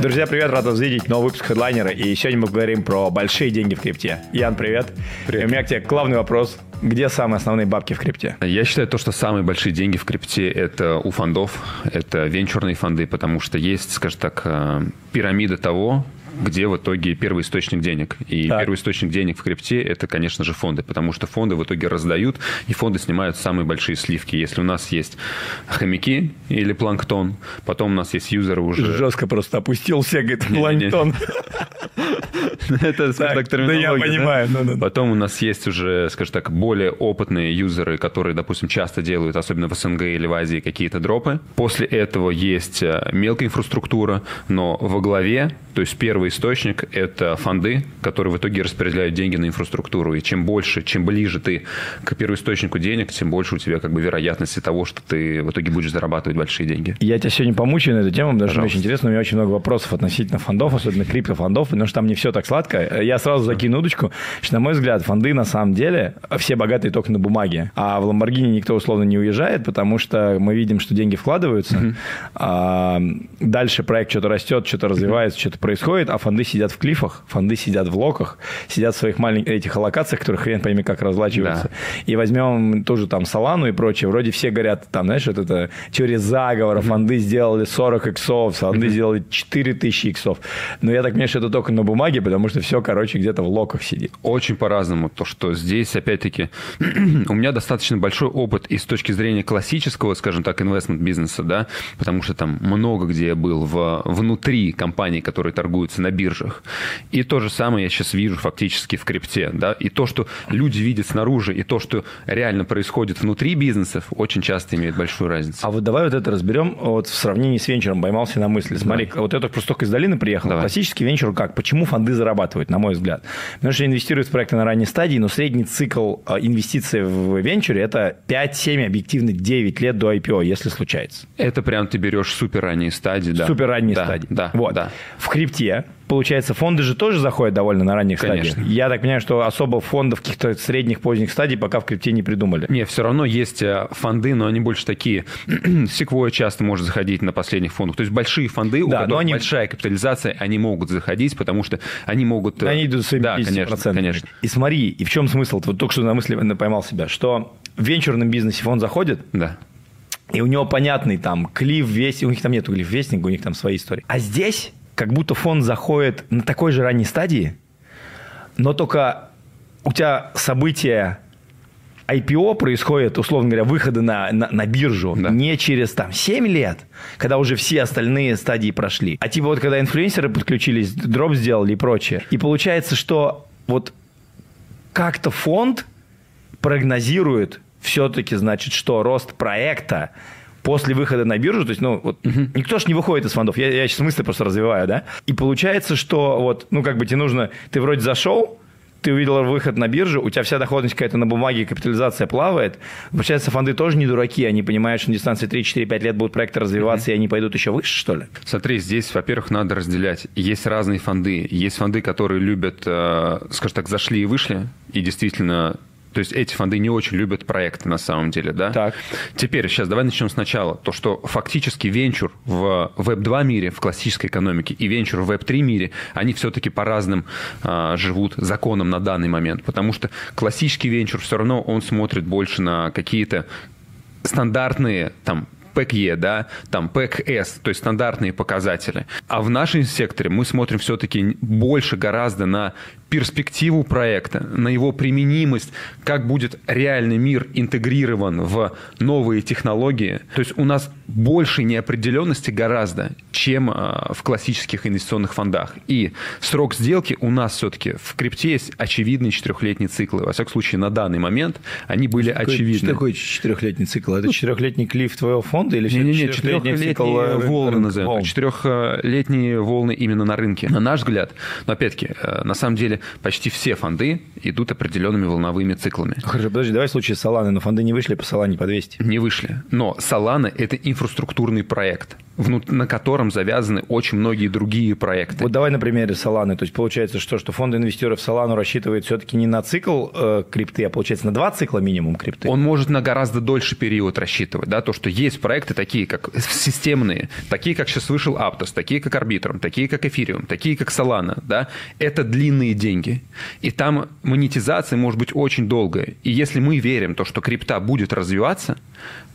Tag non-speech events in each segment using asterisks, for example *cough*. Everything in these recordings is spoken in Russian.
Друзья, привет, рад вас видеть. Новый выпуск хедлайнера. И сегодня мы говорим про большие деньги в крипте. Ян, привет. Привет. И у меня к тебе главный вопрос. Где самые основные бабки в крипте? Я считаю, то, что самые большие деньги в крипте – это у фондов, это венчурные фонды, потому что есть, скажем так, э, пирамида того, где в итоге первый источник денег. И так. первый источник денег в крипте – это, конечно же, фонды, потому что фонды в итоге раздают, и фонды снимают самые большие сливки. Если у нас есть хомяки или планктон, потом у нас есть юзеры уже… Жестко просто опустил все, говорит, планктон. *laughs* Это, так Да я понимаю. Потом у нас есть уже, скажем так, более опытные юзеры, которые, допустим, часто делают, особенно в СНГ или в Азии, какие-то дропы. После этого есть э, мелкая инфраструктура, но во главе, то есть первый источник – это фонды, которые в итоге распределяют деньги на инфраструктуру. И чем больше, чем ближе ты к первоисточнику денег, тем больше у тебя как бы вероятности того, что ты в итоге будешь зарабатывать большие деньги. Я тебя сегодня помучаю на эту тему, потому что мне очень интересно. У меня очень много вопросов относительно фондов, особенно криптофондов, потому что там не все так сладко. Я сразу закину удочку, что, на мой взгляд, фонды на самом деле все богатые только на бумаге. А в Ламборгини никто условно не уезжает, потому что мы видим, что деньги вкладываются. Mm-hmm. А, дальше проект что-то растет, что-то развивается, mm-hmm. что-то происходит, а фонды сидят в клифах, фонды сидят в локах, сидят в своих маленьких этих аллокациях, которые хрен пойми как разлачиваются. Да. И возьмем тоже там Солану и прочее. Вроде все говорят, там, знаешь, вот это теория заговора, mm-hmm. фонды сделали 40 иксов, фонды mm-hmm. сделали 4000 иксов. Но я так понимаю, что это только на бумаге, потому что все, короче, где-то в локах сидит. Очень по-разному. То, что здесь, опять-таки, *clears throat* у меня достаточно большой опыт и с точки зрения классического, скажем так, инвестмент бизнеса, да, потому что там много где я был в, внутри компаний, которые торгуются на биржах. И то же самое я сейчас вижу фактически в крипте, да, и то, что люди видят снаружи, и то, что реально происходит внутри бизнесов, очень часто имеет большую разницу. А вот давай вот это разберем вот в сравнении с венчуром. Поймался на мысли. Смотри, да. вот это просто только из долины приехал. Давай. Классический венчур как? Почему фонды зарабатывают, на мой взгляд? Потому что инвестируют в проекты на ранней стадии, но средний цикл а, инвестиций в венчуре – это 5-7, объективно 9 лет до IPO, если случается. Это прям ты берешь супер ранние стадии, да. Супер ранние да, стадии. Да, вот. да. В крипте получается, фонды же тоже заходят довольно на ранних Конечно. стадиях. Я так понимаю, что особо фондов каких-то средних, поздних стадий пока в крипте не придумали. Не, все равно есть э, фонды, но они больше такие. *clears throat* Секвоя часто может заходить на последних фондах. То есть большие фонды, да, у но они... большая капитализация, они могут заходить, потому что они могут... Э, они идут своими да, конечно, конечно. И смотри, и в чем смысл? Вот только что на мысли поймал себя, что в венчурном бизнесе фонд заходит, да. и у него понятный там клиф, весь, у них там нету клиф вестника, у них там свои истории. А здесь как будто фонд заходит на такой же ранней стадии, но только у тебя события IPO происходит, условно говоря, выходы на, на, на биржу да. не через там 7 лет, когда уже все остальные стадии прошли, а типа вот когда инфлюенсеры подключились, дроп сделали и прочее. И получается, что вот как-то фонд прогнозирует все-таки, значит, что рост проекта после выхода на биржу, то есть, ну, вот, угу. никто же не выходит из фондов, я, я сейчас мысли просто развиваю, да, и получается, что вот, ну, как бы тебе нужно, ты вроде зашел, ты увидел выход на биржу, у тебя вся доходность какая-то на бумаге, капитализация плавает. Получается, фонды тоже не дураки, они понимают, что на дистанции 3-4-5 лет будут проекты развиваться, mm-hmm. и они пойдут еще выше, что ли? Смотри, здесь, во-первых, надо разделять. Есть разные фонды. Есть фонды, которые любят, э, скажем так, зашли и вышли, и действительно то есть эти фонды не очень любят проекты на самом деле, да? Так. Теперь, сейчас давай начнем сначала. То, что фактически венчур в Web2 мире, в классической экономике, и венчур в Web3 мире, они все-таки по разным а, живут законам на данный момент. Потому что классический венчур все равно он смотрит больше на какие-то стандартные там ПЭК-Е, да, там ПЭК-С, то есть стандартные показатели. А в нашем секторе мы смотрим все-таки больше гораздо на перспективу проекта, на его применимость, как будет реальный мир интегрирован в новые технологии. То есть у нас больше неопределенности гораздо, чем а, в классических инвестиционных фондах. И срок сделки у нас все-таки в крипте есть очевидные четырехлетние циклы. Во всяком случае, на данный момент они были очевидны. Что такое четырехлетний цикл? Это ну, четырехлетний клиф твоего фонда или не, не, не, четырехлетние волны назовем. Четырехлетние волны именно на рынке. На наш взгляд, но опять-таки, э, на самом деле почти все фонды идут определенными волновыми циклами. Хорошо, подожди, давай в случае Solana, но фонды не вышли по Solana по 200. Не вышли. Но Solana – это инфраструктурный проект. На котором завязаны очень многие другие проекты. Вот давай на примере Solana. То есть получается, что, что фонд инвесторов Solana рассчитывает все-таки не на цикл э, крипты, а получается на два цикла минимум крипты. Он может на гораздо дольше период рассчитывать, да, то, что есть проекты такие, как системные, такие, как сейчас вышел Aptos, такие, как Arbitrum, такие, как Ethereum, такие, как Solana, да, это длинные деньги. И там монетизация может быть очень долгая. И если мы верим, то, что крипта будет развиваться,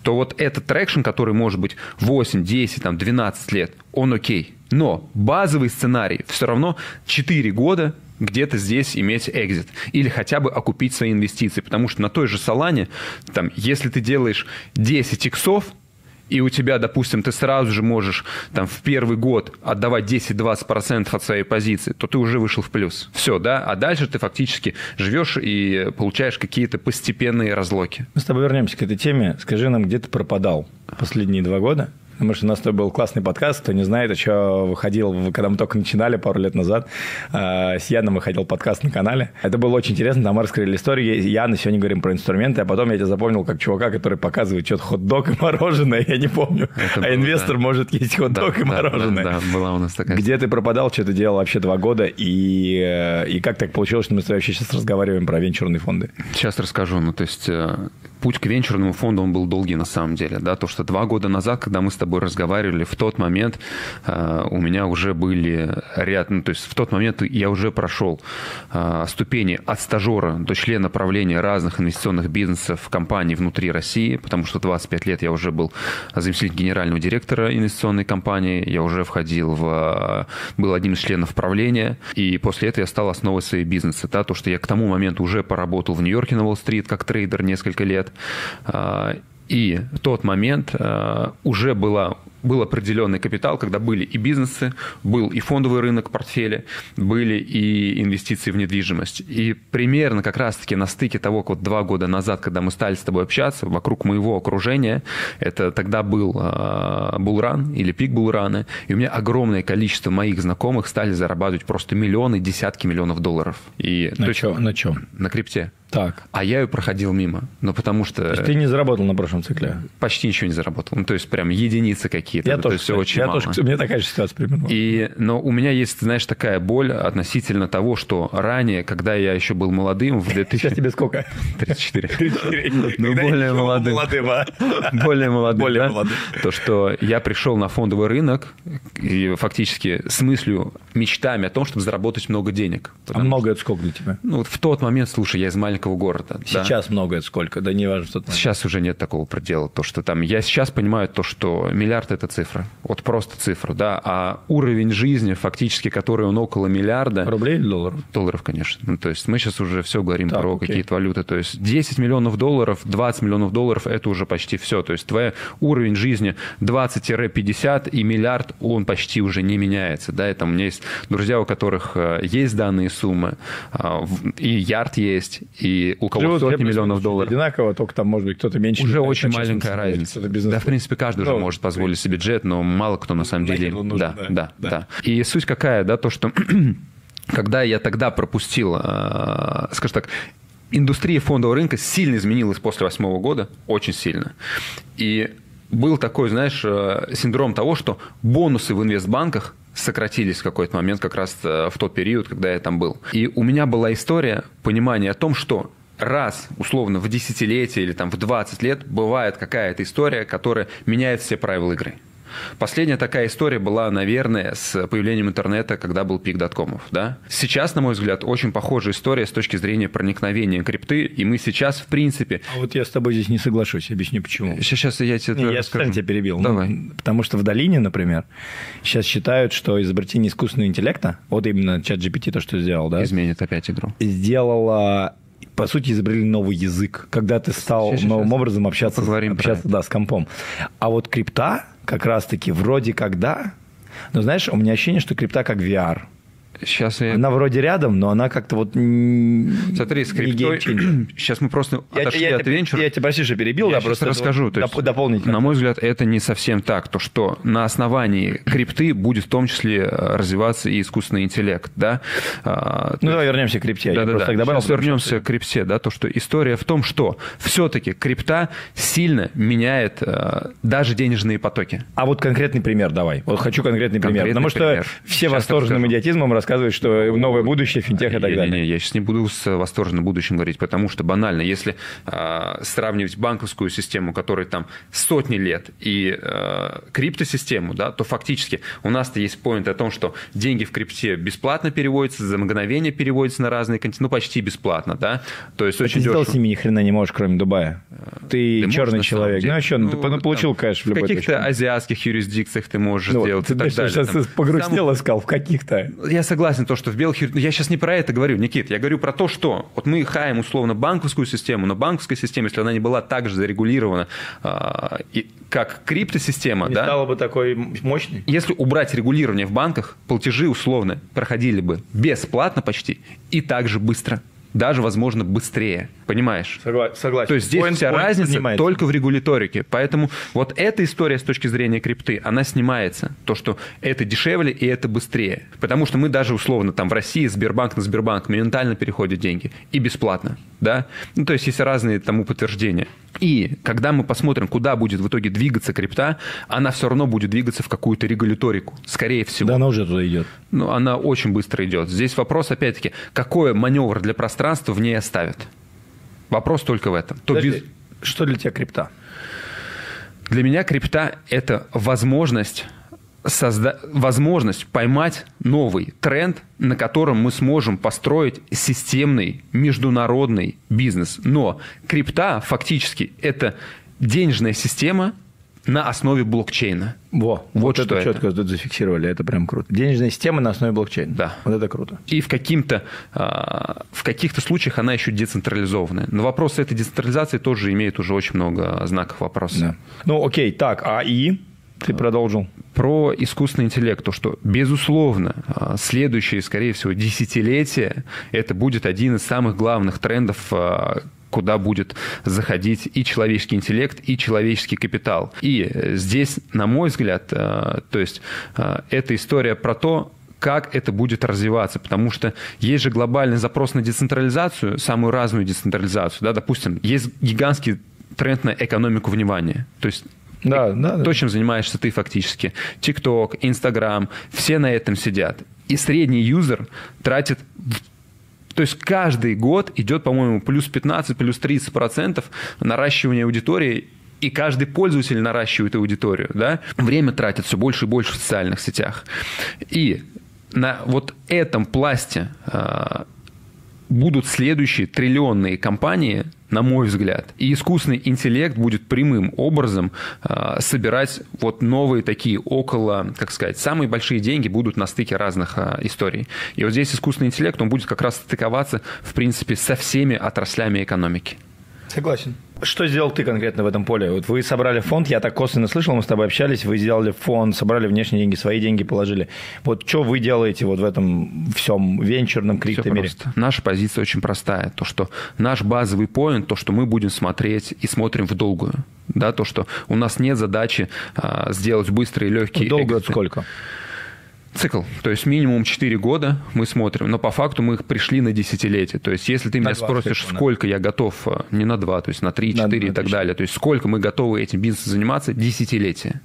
то вот этот traction, который может быть 8, 10, там, 12 лет, он окей. Но базовый сценарий все равно 4 года где-то здесь иметь exit или хотя бы окупить свои инвестиции, потому что на той же Солане, там, если ты делаешь 10 иксов, и у тебя, допустим, ты сразу же можешь там в первый год отдавать 10-20% от своей позиции, то ты уже вышел в плюс. Все, да? А дальше ты фактически живешь и получаешь какие-то постепенные разлоки. Мы с тобой вернемся к этой теме. Скажи нам, где ты пропадал последние два года? Потому что у нас был классный подкаст, кто не знает, а что выходил, когда мы только начинали пару лет назад, э, с Яном выходил подкаст на канале. Это было очень интересно, там мы раскрыли историю. Яна, сегодня говорим про инструменты, а потом я тебя запомнил как чувака, который показывает что-то хот-дог и мороженое, я не помню. Это а было, инвестор да. может есть хот-дог да, и мороженое. Да, да, была у нас такая. Где ты пропадал, что ты делал вообще два года, и, э, и как так получилось, что мы с тобой вообще сейчас разговариваем про венчурные фонды? Сейчас расскажу. Ну, то есть э, путь к венчурному фонду, он был долгий на самом деле, да, то, что два года назад, когда мы с тобой разговаривали, в тот момент э, у меня уже были ряд, ну, то есть в тот момент я уже прошел э, ступени от стажера до члена правления разных инвестиционных бизнесов, компаний внутри России, потому что 25 лет я уже был заместителем генерального директора инвестиционной компании, я уже входил в, был одним из членов правления, и после этого я стал основой своей бизнеса, да, то, что я к тому моменту уже поработал в Нью-Йорке на Уолл-стрит как трейдер несколько лет, а, и в тот момент а, уже была был определенный капитал, когда были и бизнесы, был и фондовый рынок портфеля, были и инвестиции в недвижимость. И примерно как раз-таки на стыке того, вот два года назад, когда мы стали с тобой общаться, вокруг моего окружения, это тогда был э, булран или пик булрана, и у меня огромное количество моих знакомых стали зарабатывать просто миллионы, десятки миллионов долларов. И, на, чем? на чем? На крипте. Так. А я ее проходил мимо. Ну, потому что... Ты не заработал на прошлом цикле? Почти ничего не заработал. Ну, то есть прям единицы какие-то. Я ну, тоже, то есть очень я мало. тоже, у меня такая же ситуация примерно. И, но у меня есть, знаешь, такая боль относительно того, что ранее, когда я еще был молодым, в 2000... Сейчас тебе сколько? *laughs* 34. 34. Ну, более молодым. молодым а? Более молодым, более да? молодым. То, что я пришел на фондовый рынок и фактически с мыслью, мечтами о том, чтобы заработать много денег. А много это сколько для тебя? Ну, в тот момент, слушай, я из маленького города. Сейчас да? много это сколько? Да не важно, что. Сейчас уже нет такого предела. То, что там... Я сейчас понимаю то, что миллиард – это цифра. Вот просто цифра, да. А уровень жизни, фактически, который он около миллиарда... Рублей или долларов? Долларов, конечно. Ну, то есть мы сейчас уже все говорим так, про какие-то валюты. То есть 10 миллионов долларов, 20 миллионов долларов – это уже почти все. То есть твой уровень жизни 20-50 и миллиард, он почти уже не меняется. Да, это у меня есть друзья, у которых э, есть данные суммы, а, и ярд есть, и у кого сотни миллионов долларов. Одинаково, только там, может быть, кто-то меньше. Уже очень маленькая разница. Да, в принципе, каждый ну, уже может позволить себе джет, но мало кто на самом деле... Нужен, да, да, да, да, да. И суть какая, да, то, что *clears throat* когда я тогда пропустил, э, скажем так, индустрия фондового рынка сильно изменилась после восьмого года, очень сильно. И был такой, знаешь, э, синдром того, что бонусы в инвестбанках сократились в какой-то момент, как раз э, в тот период, когда я там был. И у меня была история, понимание о том, что раз, условно, в десятилетие или там в 20 лет бывает какая-то история, которая меняет все правила игры. Последняя такая история была, наверное, с появлением интернета, когда был пик доткомов. Да? Сейчас, на мой взгляд, очень похожая история с точки зрения проникновения крипты, и мы сейчас, в принципе... А вот я с тобой здесь не соглашусь, объясню почему. Сейчас я тебе не, Я специально тебя перебил. Давай. Ну, потому что в долине, например, сейчас считают, что изобретение искусственного интеллекта, вот именно чат GPT, то, что сделал, да? Изменит опять игру. Сделала по сути, изобрели новый язык, когда ты стал сейчас, новым сейчас. образом общаться, общаться да, с компом. А вот крипта, как раз-таки вроде как да, но знаешь, у меня ощущение, что крипта как VR. Сейчас я... Она вроде рядом, но она как-то вот... Смотри, с криптой... Сейчас мы просто я, отошли я, от я, венчура. Я тебя прости, что перебил, я да, просто расскажу. То есть, дополнить. На мой взгляд, это не совсем так. То, что на основании крипты будет в том числе э, развиваться и искусственный интеллект, да? А, ну, давай вернемся к крипте. Да, да, да. Добавил, Сейчас вернемся что... к крипте, да, то, что история в том, что все-таки крипта сильно меняет э, даже денежные потоки. А вот конкретный пример давай. Вот хочу конкретный, конкретный пример. Потому что пример. все Сейчас восторженным идиотизмом рассказывают, что новое будущее, финтех и так не, далее. Не, не, я сейчас не буду с восторженным будущим говорить, потому что банально, если э, сравнивать банковскую систему, которая там сотни лет, и э, криптосистему, да, то фактически у нас-то есть поинт о том, что деньги в крипте бесплатно переводятся, за мгновение переводятся на разные континенты, ну почти бесплатно, да, то есть очень Ты дешево. с ними ни хрена не можешь, кроме Дубая. Ты, ты черный человек. Ну а что, ну, ты ну, получил там, кэш в любой В каких-то азиатских юрисдикциях ты можешь ну, сделать ты и так далее. Сейчас там. погрустнел Сам... сказал, в каких-то. Я согласен, то, что в белых... Я сейчас не про это говорю, Никит, я говорю про то, что вот мы хаем условно банковскую систему, но банковская система, если она не была так же зарегулирована, э, и, как криптосистема, не да, стала бы такой мощной. Если убрать регулирование в банках, платежи условно проходили бы бесплатно почти и также быстро даже, возможно, быстрее. Понимаешь? Согла- согласен. То есть здесь point, вся point разница снимается. только в регуляторике. Поэтому вот эта история с точки зрения крипты, она снимается. То, что это дешевле и это быстрее. Потому что мы даже условно там в России Сбербанк на Сбербанк моментально переходят деньги. И бесплатно. Да? Ну, то есть есть разные тому подтверждения. И когда мы посмотрим, куда будет в итоге двигаться крипта, она все равно будет двигаться в какую-то регуляторику, скорее всего. Да, она уже туда идет. Ну, она очень быстро идет. Здесь вопрос, опять-таки, какой маневр для пространства в ней оставят. Вопрос только в этом. То Подожди, без... Что для тебя крипта? Для меня крипта – это возможность созда... возможность поймать новый тренд, на котором мы сможем построить системный международный бизнес. Но крипта фактически это денежная система на основе блокчейна. Во, вот, вот это четко это. зафиксировали, это прям круто. Денежная система на основе блокчейна. Да. Вот это круто. И в, каким-то, а, в каких-то случаях она еще децентрализованная. Но вопрос этой децентрализации тоже имеет уже очень много знаков вопроса. Да. Ну, окей, так, а и ты продолжил. Про искусственный интеллект, то что, безусловно, а, следующие, скорее всего, десятилетия это будет один из самых главных трендов, а, куда будет заходить и человеческий интеллект, и человеческий капитал. И здесь, на мой взгляд, а, то есть эта история про то, как это будет развиваться, потому что есть же глобальный запрос на децентрализацию, самую разную децентрализацию, да, допустим, есть гигантский тренд на экономику внимания, то есть да, да, то, да. чем занимаешься ты фактически. ТикТок, Инстаграм, все на этом сидят. И средний юзер тратит то есть каждый год идет, по-моему, плюс 15, плюс 30 процентов наращивания аудитории и каждый пользователь наращивает аудиторию, да, время тратит все больше и больше в социальных сетях. И на вот этом пласте а, будут следующие триллионные компании, на мой взгляд. И искусственный интеллект будет прямым образом э, собирать вот новые такие около, как сказать, самые большие деньги будут на стыке разных э, историй. И вот здесь искусственный интеллект, он будет как раз стыковаться, в принципе, со всеми отраслями экономики. Согласен. Что сделал ты конкретно в этом поле? Вот вы собрали фонд, я так косвенно слышал, мы с тобой общались, вы сделали фонд, собрали внешние деньги, свои деньги положили. Вот что вы делаете вот в этом всем венчурном криптомире? Наша позиция очень простая. То, что наш базовый поинт, то, что мы будем смотреть и смотрим в долгую. Да, то, что у нас нет задачи а, сделать быстрые, легкие... Долго сколько? Цикл. То есть минимум 4 года мы смотрим, но по факту мы пришли на десятилетие. То есть если ты на меня спросишь, цикла, сколько да. я готов, э, не на 2, то есть на 3, 4 на, и так далее, то есть сколько мы готовы этим бизнесом заниматься, десятилетие.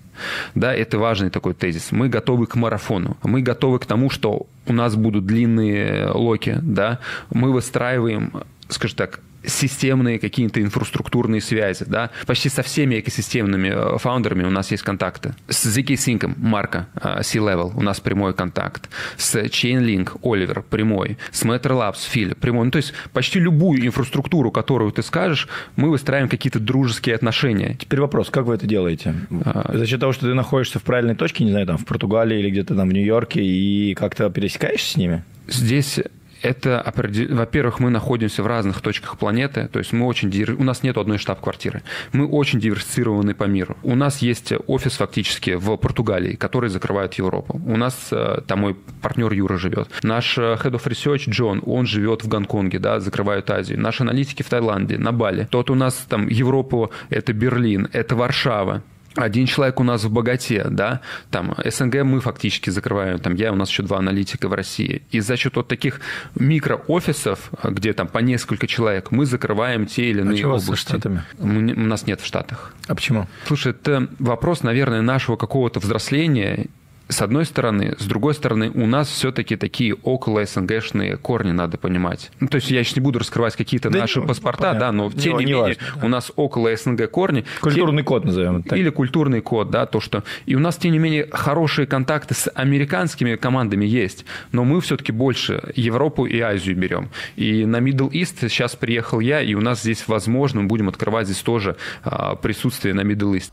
Да, это важный такой тезис. Мы готовы к марафону. Мы готовы к тому, что у нас будут длинные локи, да. Мы выстраиваем, скажем так, системные какие-то инфраструктурные связи, да, почти со всеми экосистемными э, фаундерами у нас есть контакты. С ZK Sync, Марка, э, C-Level, у нас прямой контакт. С Chainlink, Оливер, прямой. С Matter Labs, Филь, прямой. Ну, то есть почти любую инфраструктуру, которую ты скажешь, мы выстраиваем какие-то дружеские отношения. Теперь вопрос, как вы это делаете? А... За счет того, что ты находишься в правильной точке, не знаю, там в Португалии или где-то там в Нью-Йорке, и как-то пересекаешься с ними? Здесь Это, во-первых, мы находимся в разных точках планеты, то есть мы очень, у нас нет одной штаб-квартиры. Мы очень диверсифицированы по миру. У нас есть офис фактически в Португалии, который закрывает Европу. У нас э, там мой партнер Юра живет. Наш э, Head of Research Джон, он живет в Гонконге, да, закрывают Азию. Наши аналитики в Таиланде, на Бали. Тот у нас там Европу, это Берлин, это Варшава один человек у нас в богате, да, там СНГ мы фактически закрываем, там я, у нас еще два аналитика в России. И за счет вот таких микроофисов, где там по несколько человек, мы закрываем те или а иные а области. С штатами? у нас нет в Штатах. А почему? Слушай, это вопрос, наверное, нашего какого-то взросления с одной стороны. С другой стороны, у нас все-таки такие около СНГшные корни, надо понимать. Ну, то есть я сейчас не буду раскрывать какие-то да наши не, паспорта, понятно. да, но тем не, не менее важно, да. у нас около СНГ корни. Культурный те... код назовем так. Или культурный код, да, то, что... И у нас, тем не менее, хорошие контакты с американскими командами есть, но мы все-таки больше Европу и Азию берем. И на Middle East сейчас приехал я, и у нас здесь, возможно, мы будем открывать здесь тоже а, присутствие на Middle East.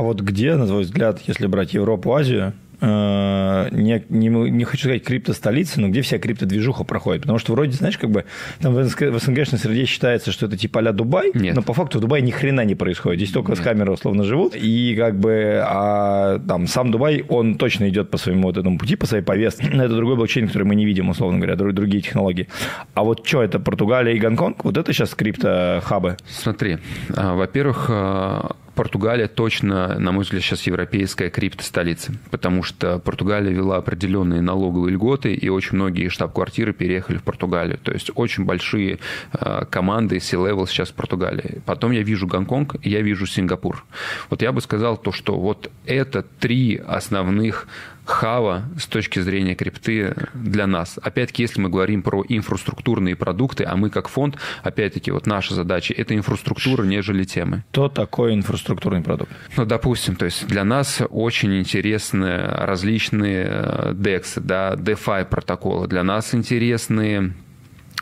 А вот где, на твой взгляд, если брать Европу, Азию, Э, не, не, не хочу сказать крипто-столицы, но где вся крипто-движуха проходит. Потому что вроде, знаешь, как бы там в, СНГ, в СНГшной среде считается, что это типа а Дубай, Нет. но по факту в Дубае ни хрена не происходит. Здесь только Нет. с камерой условно живут. И как бы а, там сам Дубай, он точно идет по своему вот этому пути, по своей повестке. Но это другой блокчейн, который мы не видим, условно говоря, другие технологии. А вот что, это Португалия и Гонконг? Вот это сейчас крипто-хабы? Смотри, а, во-первых, а, Португалия точно, на мой взгляд, сейчас европейская крипто-столица, потому что Португалия вела определенные налоговые льготы, и очень многие штаб-квартиры переехали в Португалию. То есть очень большие э, команды C-level сейчас в Португалии. Потом я вижу Гонконг, я вижу Сингапур. Вот я бы сказал то, что вот это три основных хава с точки зрения крипты для нас. Опять-таки, если мы говорим про инфраструктурные продукты, а мы как фонд, опять-таки, вот наша задача – это инфраструктура, нежели темы. Что такое инфраструктурный продукт? Ну, допустим, то есть для нас очень интересны различные э, DEX, да, DeFi протоколы. Для нас интересны Э,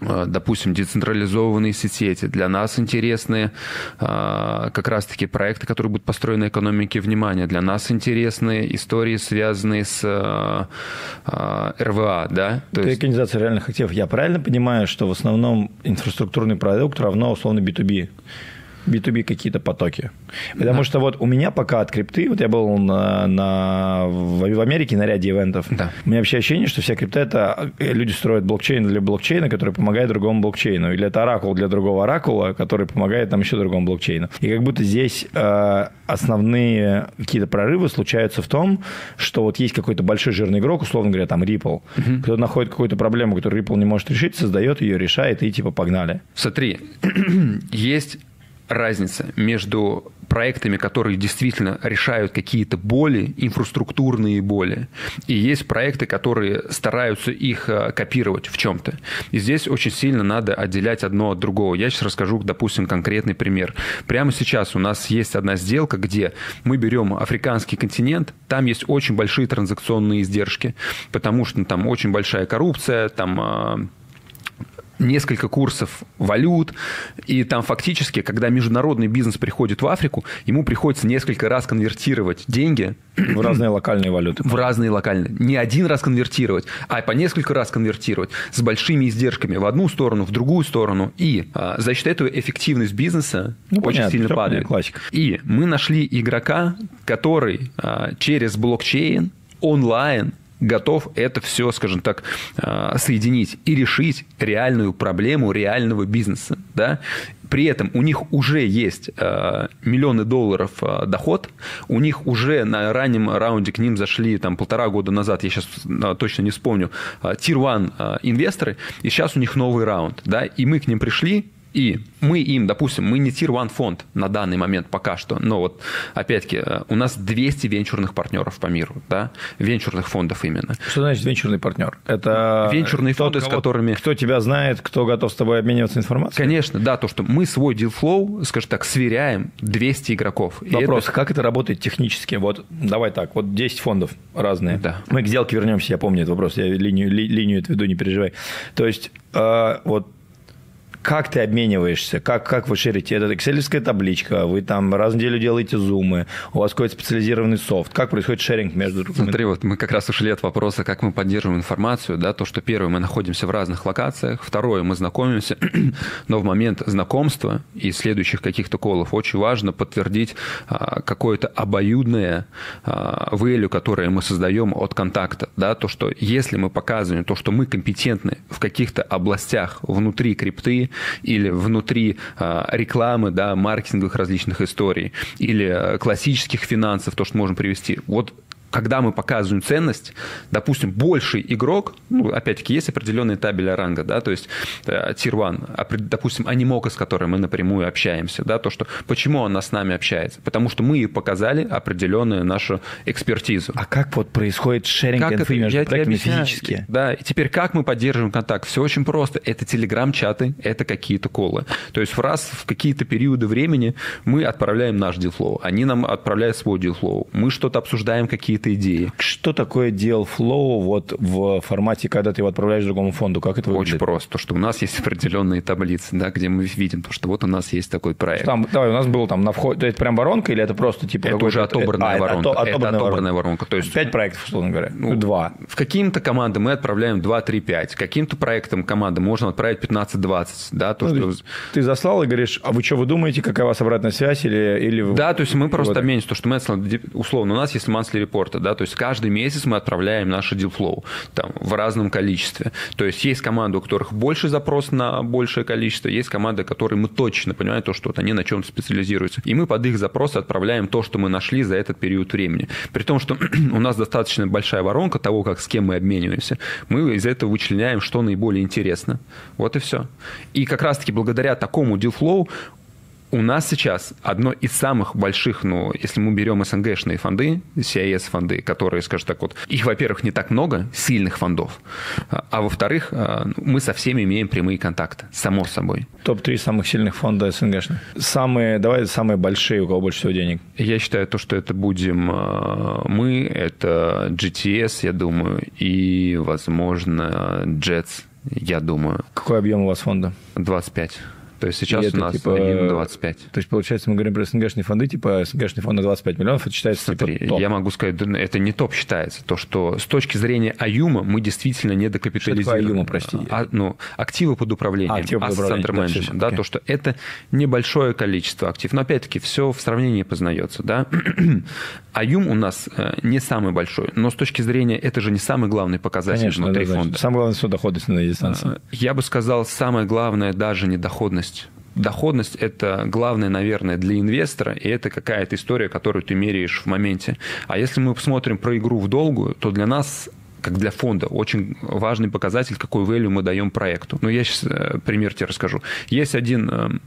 допустим, децентрализованные сети. Для нас интересны э, как раз-таки проекты, которые будут построены экономике внимания. Для нас интересны истории, связанные с э, РВА. Да? То Это есть... реальных активов. Я правильно понимаю, что в основном инфраструктурный продукт равно условно B2B? B2B какие-то потоки. Потому да. что вот у меня пока от крипты, вот я был на, на, в Америке на ряде ивентов, да. у меня вообще ощущение, что вся крипта это э, люди строят блокчейн для блокчейна, который помогает другому блокчейну, или это оракул для другого оракула, который помогает там еще другому блокчейну. И как будто здесь э, основные какие-то прорывы случаются в том, что вот есть какой-то большой жирный игрок, условно говоря, там Ripple, угу. кто находит какую-то проблему, которую Ripple не может решить, создает ее, решает, и типа погнали. Смотри, *clears throat* есть разница между проектами, которые действительно решают какие-то боли, инфраструктурные боли, и есть проекты, которые стараются их э, копировать в чем-то. И здесь очень сильно надо отделять одно от другого. Я сейчас расскажу, допустим, конкретный пример. Прямо сейчас у нас есть одна сделка, где мы берем африканский континент, там есть очень большие транзакционные издержки, потому что там очень большая коррупция, там а, несколько курсов валют, и там фактически, когда международный бизнес приходит в Африку, ему приходится несколько раз конвертировать деньги. В разные локальные валюты. В разные локальные. Не один раз конвертировать, а по несколько раз конвертировать с большими издержками в одну сторону, в другую сторону. И а, за счет этого эффективность бизнеса ну, очень понятно, сильно падает. Классика. И мы нашли игрока, который а, через блокчейн онлайн готов это все, скажем так, а, соединить и решить реальную проблему реального бизнеса. Да? При этом у них уже есть э, миллионы долларов э, доход, у них уже на раннем раунде к ним зашли там полтора года назад, я сейчас точно не вспомню, э, Tier 1 э, инвесторы, и сейчас у них новый раунд, да, и мы к ним пришли, и мы им, допустим, мы не Tier 1 фонд на данный момент пока что, но вот опять-таки э, у нас 200 венчурных партнеров по миру, да, венчурных фондов именно. Что значит венчурный партнер? Это венчурные тот, фонды, с которыми... Кто тебя знает, кто готов с тобой обмениваться информацией? Конечно, да, то, что мы свой deal flow, скажем так, сверяем 200 игроков. Вопрос, это... как это работает технически? Вот давай так, вот 10 фондов разные. Да. Мы к сделке вернемся, я помню этот вопрос, я линию, ли, линию эту веду, не переживай. То есть, э, вот как ты обмениваешься? Как, как вы шерите? Это экселевская табличка, вы там раз в неделю делаете зумы, у вас какой-то специализированный софт. Как происходит шеринг между другими? Смотри, вот мы как раз ушли от вопроса, как мы поддерживаем информацию, да, то, что первое, мы находимся в разных локациях, второе, мы знакомимся, *clears throat* но в момент знакомства и следующих каких-то колов очень важно подтвердить а, какое-то обоюдное а, value, которое мы создаем от контакта, да, то, что если мы показываем то, что мы компетентны в каких-то областях внутри крипты, или внутри э, рекламы, да, маркетинговых различных историй, или э, классических финансов, то, что можем привести. Вот когда мы показываем ценность, допустим, больший игрок, ну, опять-таки, есть определенные табели ранга, да, то есть э, Tier 1, допустим, анимока, с которой мы напрямую общаемся, да, то, что почему она с нами общается, потому что мы ей показали определенную нашу экспертизу. А как вот происходит шеринг как инфы между проектами физически? Да, и теперь как мы поддерживаем контакт? Все очень просто. Это телеграм-чаты, это какие-то колы. То есть в раз в какие-то периоды времени мы отправляем наш дилфлоу, они нам отправляют свой дилфлоу, мы что-то обсуждаем, какие какие-то идеи. Что такое deal flow вот в формате, когда ты его отправляешь другому фонду? Как это выглядит? Очень просто, что у нас есть определенные таблицы, да, где мы видим, то, что вот у нас есть такой проект. Там, давай, у нас был там на входе, это прям воронка или это просто типа... Это уже отобранная а, воронка. Это, отобранная, это отобранная воронка. То есть, Пять проектов, условно говоря. Ну, два. В каким-то командам мы отправляем 2, 3, 5. Каким-то проектам команды можно отправить 15-20. Да, то, ну, что... Ты заслал и говоришь, а вы что, вы думаете, какая у вас обратная связь? Или, или... Да, то есть мы просто вот. обменимся, то, что мы, условно, у нас есть monthly report, да, то есть каждый месяц мы отправляем наши deal там, в разном количестве. То есть есть команды, у которых больше запрос на большее количество, есть команды, которые мы точно понимаем, то, что вот они на чем-то специализируются. И мы под их запросы отправляем то, что мы нашли за этот период времени. При том, что *clears throat* у нас достаточно большая воронка того, как с кем мы обмениваемся, мы из этого вычленяем, что наиболее интересно. Вот и все. И как раз-таки благодаря такому deal у нас сейчас одно из самых больших, ну, если мы берем СНГшные фонды, CIS-фонды, которые, скажем так, вот, их, во-первых, не так много, сильных фондов, а, а во-вторых, а, мы со всеми имеем прямые контакты, само собой. Топ-3 самых сильных фонда СНГшных. Самые, давай, самые большие, у кого больше всего денег. Я считаю, то, что это будем а, мы, это GTS, я думаю, и, возможно, Jets, я думаю. Какой объем у вас фонда? 25. То есть сейчас это, у нас типа, 25. То есть, получается, мы говорим про СНГшные фонды, типа СНГшный фонд на 25 миллионов, это считается Смотри, типа топ. я могу сказать, это не топ считается. То, что с точки зрения АЮМа мы действительно не докапитализированы. Что АЮМа, прости? А, ну, активы под управлением, а, активы под управлением. Да, да, то, что это небольшое количество активов. Но опять-таки все в сравнении познается. Да? *clears throat* АЮМ у нас э, не самый большой, но с точки зрения, это же не самый главный показатель Конечно, внутри да, фонда. Самое главное, что доходность на дистанции. А, я бы сказал, самое главное даже не доходность доходность – это главное, наверное, для инвестора, и это какая-то история, которую ты меряешь в моменте. А если мы посмотрим про игру в долгую, то для нас как для фонда, очень важный показатель, какой value мы даем проекту. Ну, я сейчас э, пример тебе расскажу. Есть один эм,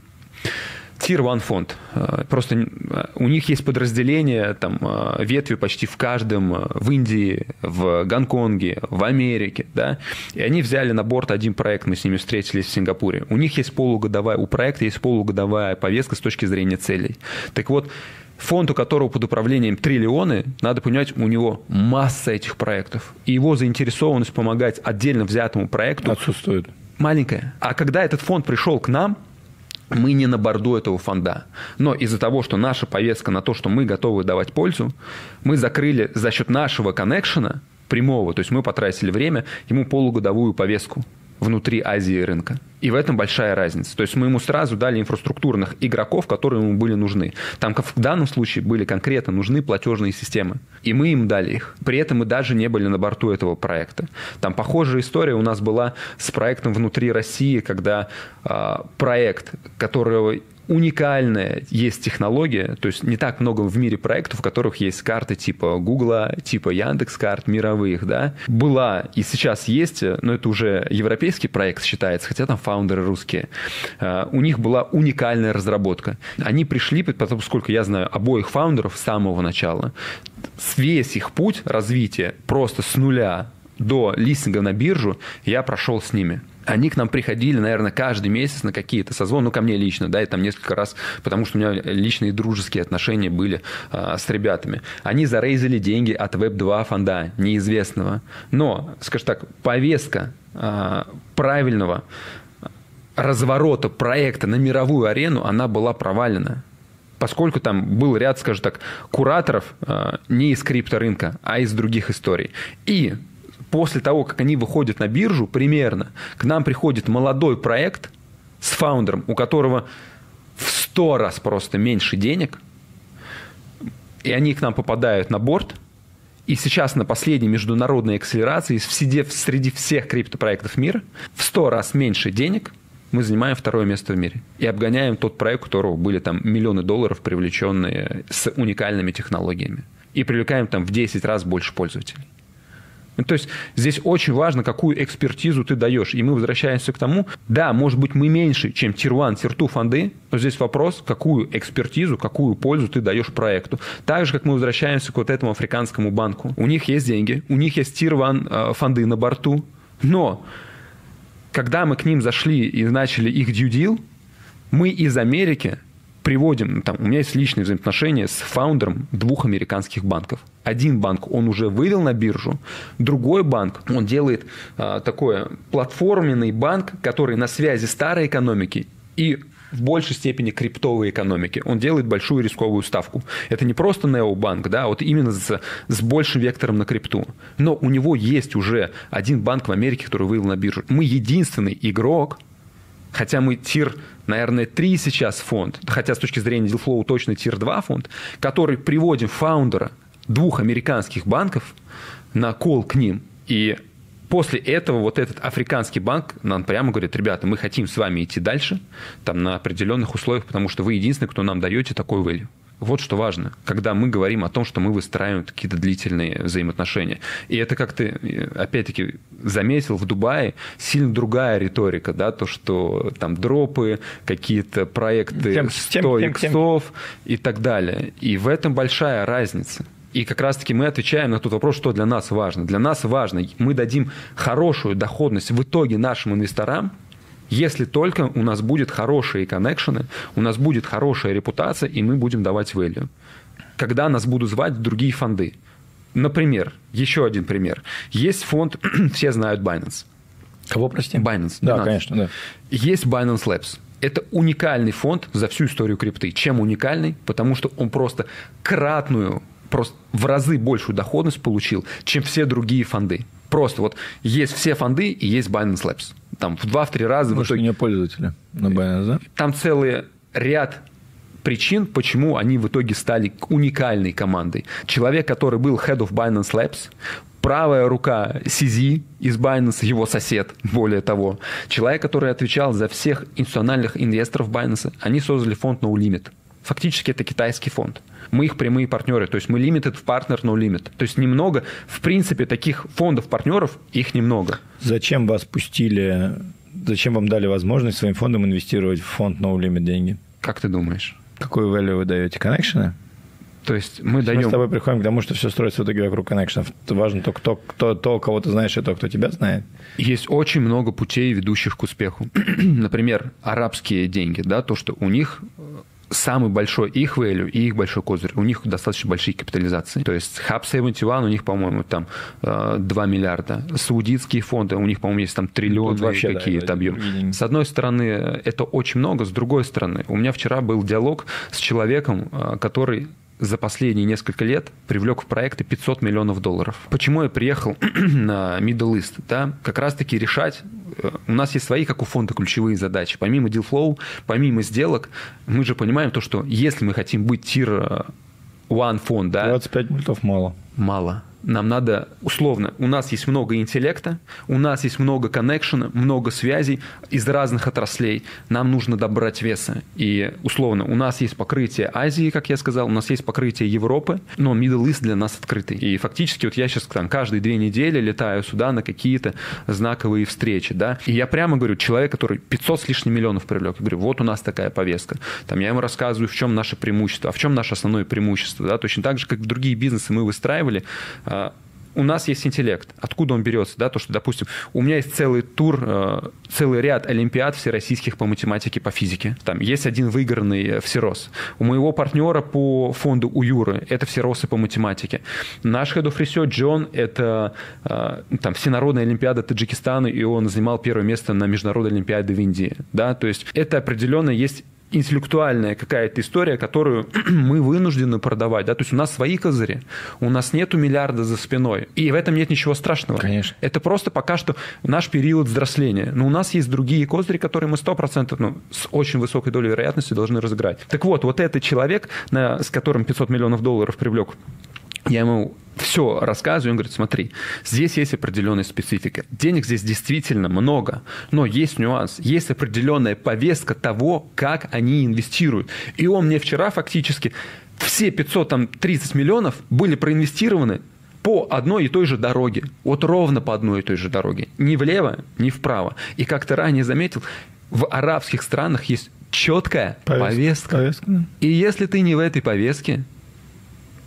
Tier One фонд. Э, просто э, у них есть подразделения, там, э, ветви почти в каждом, в Индии, в Гонконге, в Америке, да, и они взяли на борт один проект, мы с ними встретились в Сингапуре. У них есть полугодовая, у проекта есть полугодовая повестка с точки зрения целей. Так вот, фонд, у которого под управлением триллионы, надо понимать, у него масса этих проектов. И его заинтересованность помогать отдельно взятому проекту отсутствует. Маленькая. А когда этот фонд пришел к нам, мы не на борду этого фонда. Но из-за того, что наша повестка на то, что мы готовы давать пользу, мы закрыли за счет нашего коннекшена прямого, то есть мы потратили время, ему полугодовую повестку внутри Азии рынка. И в этом большая разница. То есть мы ему сразу дали инфраструктурных игроков, которые ему были нужны. Там в данном случае были конкретно нужны платежные системы. И мы им дали их. При этом мы даже не были на борту этого проекта. Там похожая история у нас была с проектом внутри России, когда э, проект, которого уникальная есть технология, то есть не так много в мире проектов, в которых есть карты типа Гугла, типа Яндекс карт мировых, да, была и сейчас есть, но это уже европейский проект считается, хотя там фаундеры русские. А, у них была уникальная разработка. Они пришли, поскольку я знаю обоих фаундеров с самого начала, весь их путь развития просто с нуля до листинга на биржу я прошел с ними они к нам приходили, наверное, каждый месяц на какие-то созвоны, ну, ко мне лично, да, и там несколько раз, потому что у меня личные дружеские отношения были а, с ребятами. Они зарейзили деньги от Web2 фонда, неизвестного. Но, скажем так, повестка а, правильного разворота проекта на мировую арену, она была провалена. Поскольку там был ряд, скажем так, кураторов э, не из крипторынка, а из других историй. И после того, как они выходят на биржу, примерно, к нам приходит молодой проект с фаундером, у которого в сто раз просто меньше денег, и они к нам попадают на борт, и сейчас на последней международной акселерации среди всех криптопроектов мира в сто раз меньше денег – мы занимаем второе место в мире. И обгоняем тот проект, у которого были там миллионы долларов, привлеченные с уникальными технологиями. И привлекаем там в 10 раз больше пользователей. Ну, то есть здесь очень важно, какую экспертизу ты даешь. И мы возвращаемся к тому, да, может быть, мы меньше, чем Tier 1, Tier 2 фонды, но здесь вопрос, какую экспертизу, какую пользу ты даешь проекту. Так же, как мы возвращаемся к вот этому африканскому банку. У них есть деньги, у них есть Tier 1 э, фонды на борту, но когда мы к ним зашли и начали их deal, мы из Америки приводим, там, у меня есть личные взаимоотношения с фаундером двух американских банков. Один банк он уже вывел на биржу, другой банк, он делает а, такой платформенный банк, который на связи старой экономики и в большей степени криптовой экономики. Он делает большую рисковую ставку. Это не просто необанк, да, вот именно с, с большим вектором на крипту. Но у него есть уже один банк в Америке, который вывел на биржу. Мы единственный игрок, хотя мы тир, наверное, 3 сейчас фонд, хотя с точки зрения Dealflow точно тир 2 фонд, который приводим фаундера двух американских банков на кол к ним. И после этого вот этот африканский банк нам прямо говорит, ребята, мы хотим с вами идти дальше, там на определенных условиях, потому что вы единственный, кто нам даете такой value. Вот что важно, когда мы говорим о том, что мы выстраиваем какие-то длительные взаимоотношения. И это, как ты, опять-таки, заметил, в Дубае сильно другая риторика, да, то, что там дропы, какие-то проекты тем, 100 тем, иксов тем. и так далее. И в этом большая разница. И как раз-таки мы отвечаем на тот вопрос, что для нас важно. Для нас важно, мы дадим хорошую доходность в итоге нашим инвесторам, если только у нас будет хорошие коннекшены, у нас будет хорошая репутация, и мы будем давать value. Когда нас будут звать в другие фонды. Например, еще один пример. Есть фонд, *clears throat* все знают Binance. Кого, прости? Binance. Да, Binance. конечно, да. Есть Binance Labs. Это уникальный фонд за всю историю крипты. Чем уникальный? Потому что он просто кратную просто в разы большую доходность получил, чем все другие фонды. Просто вот есть все фонды и есть Binance Labs. Там в 2-3 раза... Может, в итоге... не пользователи на Binance, да? Там целый ряд причин, почему они в итоге стали уникальной командой. Человек, который был head of Binance Labs, правая рука CZ из Binance, его сосед, более того. Человек, который отвечал за всех институциональных инвесторов Binance, они создали фонд No Limit. Фактически это китайский фонд мы их прямые партнеры. То есть мы limited в partner, no limit. То есть немного, в принципе, таких фондов-партнеров, их немного. Зачем вас пустили, зачем вам дали возможность своим фондом инвестировать в фонд no limit деньги? Как ты думаешь? Какую value вы даете? Коннекшены? То есть мы даем... Мы с тобой приходим к тому, что все строится в итоге вокруг коннекшенов. Важно то, кто, кто, то, кого ты знаешь, и то, кто тебя знает. Есть очень много путей, ведущих к успеху. *clears throat* Например, арабские деньги, да, то, что у них самый большой их value и их большой козырь. У них достаточно большие капитализации. То есть Hub 71 у них, по-моему, там 2 э, миллиарда. Саудитские фонды, у них, по-моему, есть там триллионы какие-то да, объемы. С одной стороны, это очень много. С другой стороны, у меня вчера был диалог с человеком, э, который за последние несколько лет привлек в проекты 500 миллионов долларов. Почему я приехал *clears throat* на Middle East? Да? Как раз-таки решать э, у нас есть свои, как у фонда, ключевые задачи. Помимо deal flow, помимо сделок, мы же понимаем то, что если мы хотим быть тир one фонд, да... 25 мультов мало. Мало нам надо, условно, у нас есть много интеллекта, у нас есть много коннекшена, много связей из разных отраслей. Нам нужно добрать веса. И, условно, у нас есть покрытие Азии, как я сказал, у нас есть покрытие Европы, но Middle East для нас открытый. И фактически вот я сейчас там каждые две недели летаю сюда на какие-то знаковые встречи, да, и я прямо говорю, человек, который 500 с лишним миллионов привлек, я говорю, вот у нас такая повестка. Там я ему рассказываю, в чем наше преимущество, а в чем наше основное преимущество, да, точно так же, как другие бизнесы мы выстраивали, у нас есть интеллект. Откуда он берется? Да? То, что, допустим, у меня есть целый тур, э, целый ряд олимпиад всероссийских по математике, по физике. Там есть один выигранный всерос. У моего партнера по фонду у Юры это всеросы по математике. Наш Head of Research Джон – это э, там, всенародная олимпиада Таджикистана, и он занимал первое место на международной олимпиаде в Индии. Да? То есть это определенно есть интеллектуальная какая-то история, которую *clears throat* мы вынуждены продавать. Да? То есть у нас свои козыри, у нас нету миллиарда за спиной. И в этом нет ничего страшного. Конечно. Это просто пока что наш период взросления. Но у нас есть другие козыри, которые мы 100%, ну, с очень высокой долей вероятности должны разыграть. Так вот, вот этот человек, на, с которым 500 миллионов долларов привлек я ему все рассказываю, он говорит, смотри, здесь есть определенная специфика. Денег здесь действительно много, но есть нюанс. Есть определенная повестка того, как они инвестируют. И он мне вчера фактически все 530 миллионов были проинвестированы по одной и той же дороге. Вот ровно по одной и той же дороге. Ни влево, ни вправо. И как ты ранее заметил, в арабских странах есть четкая повестка. повестка. повестка. И если ты не в этой повестке,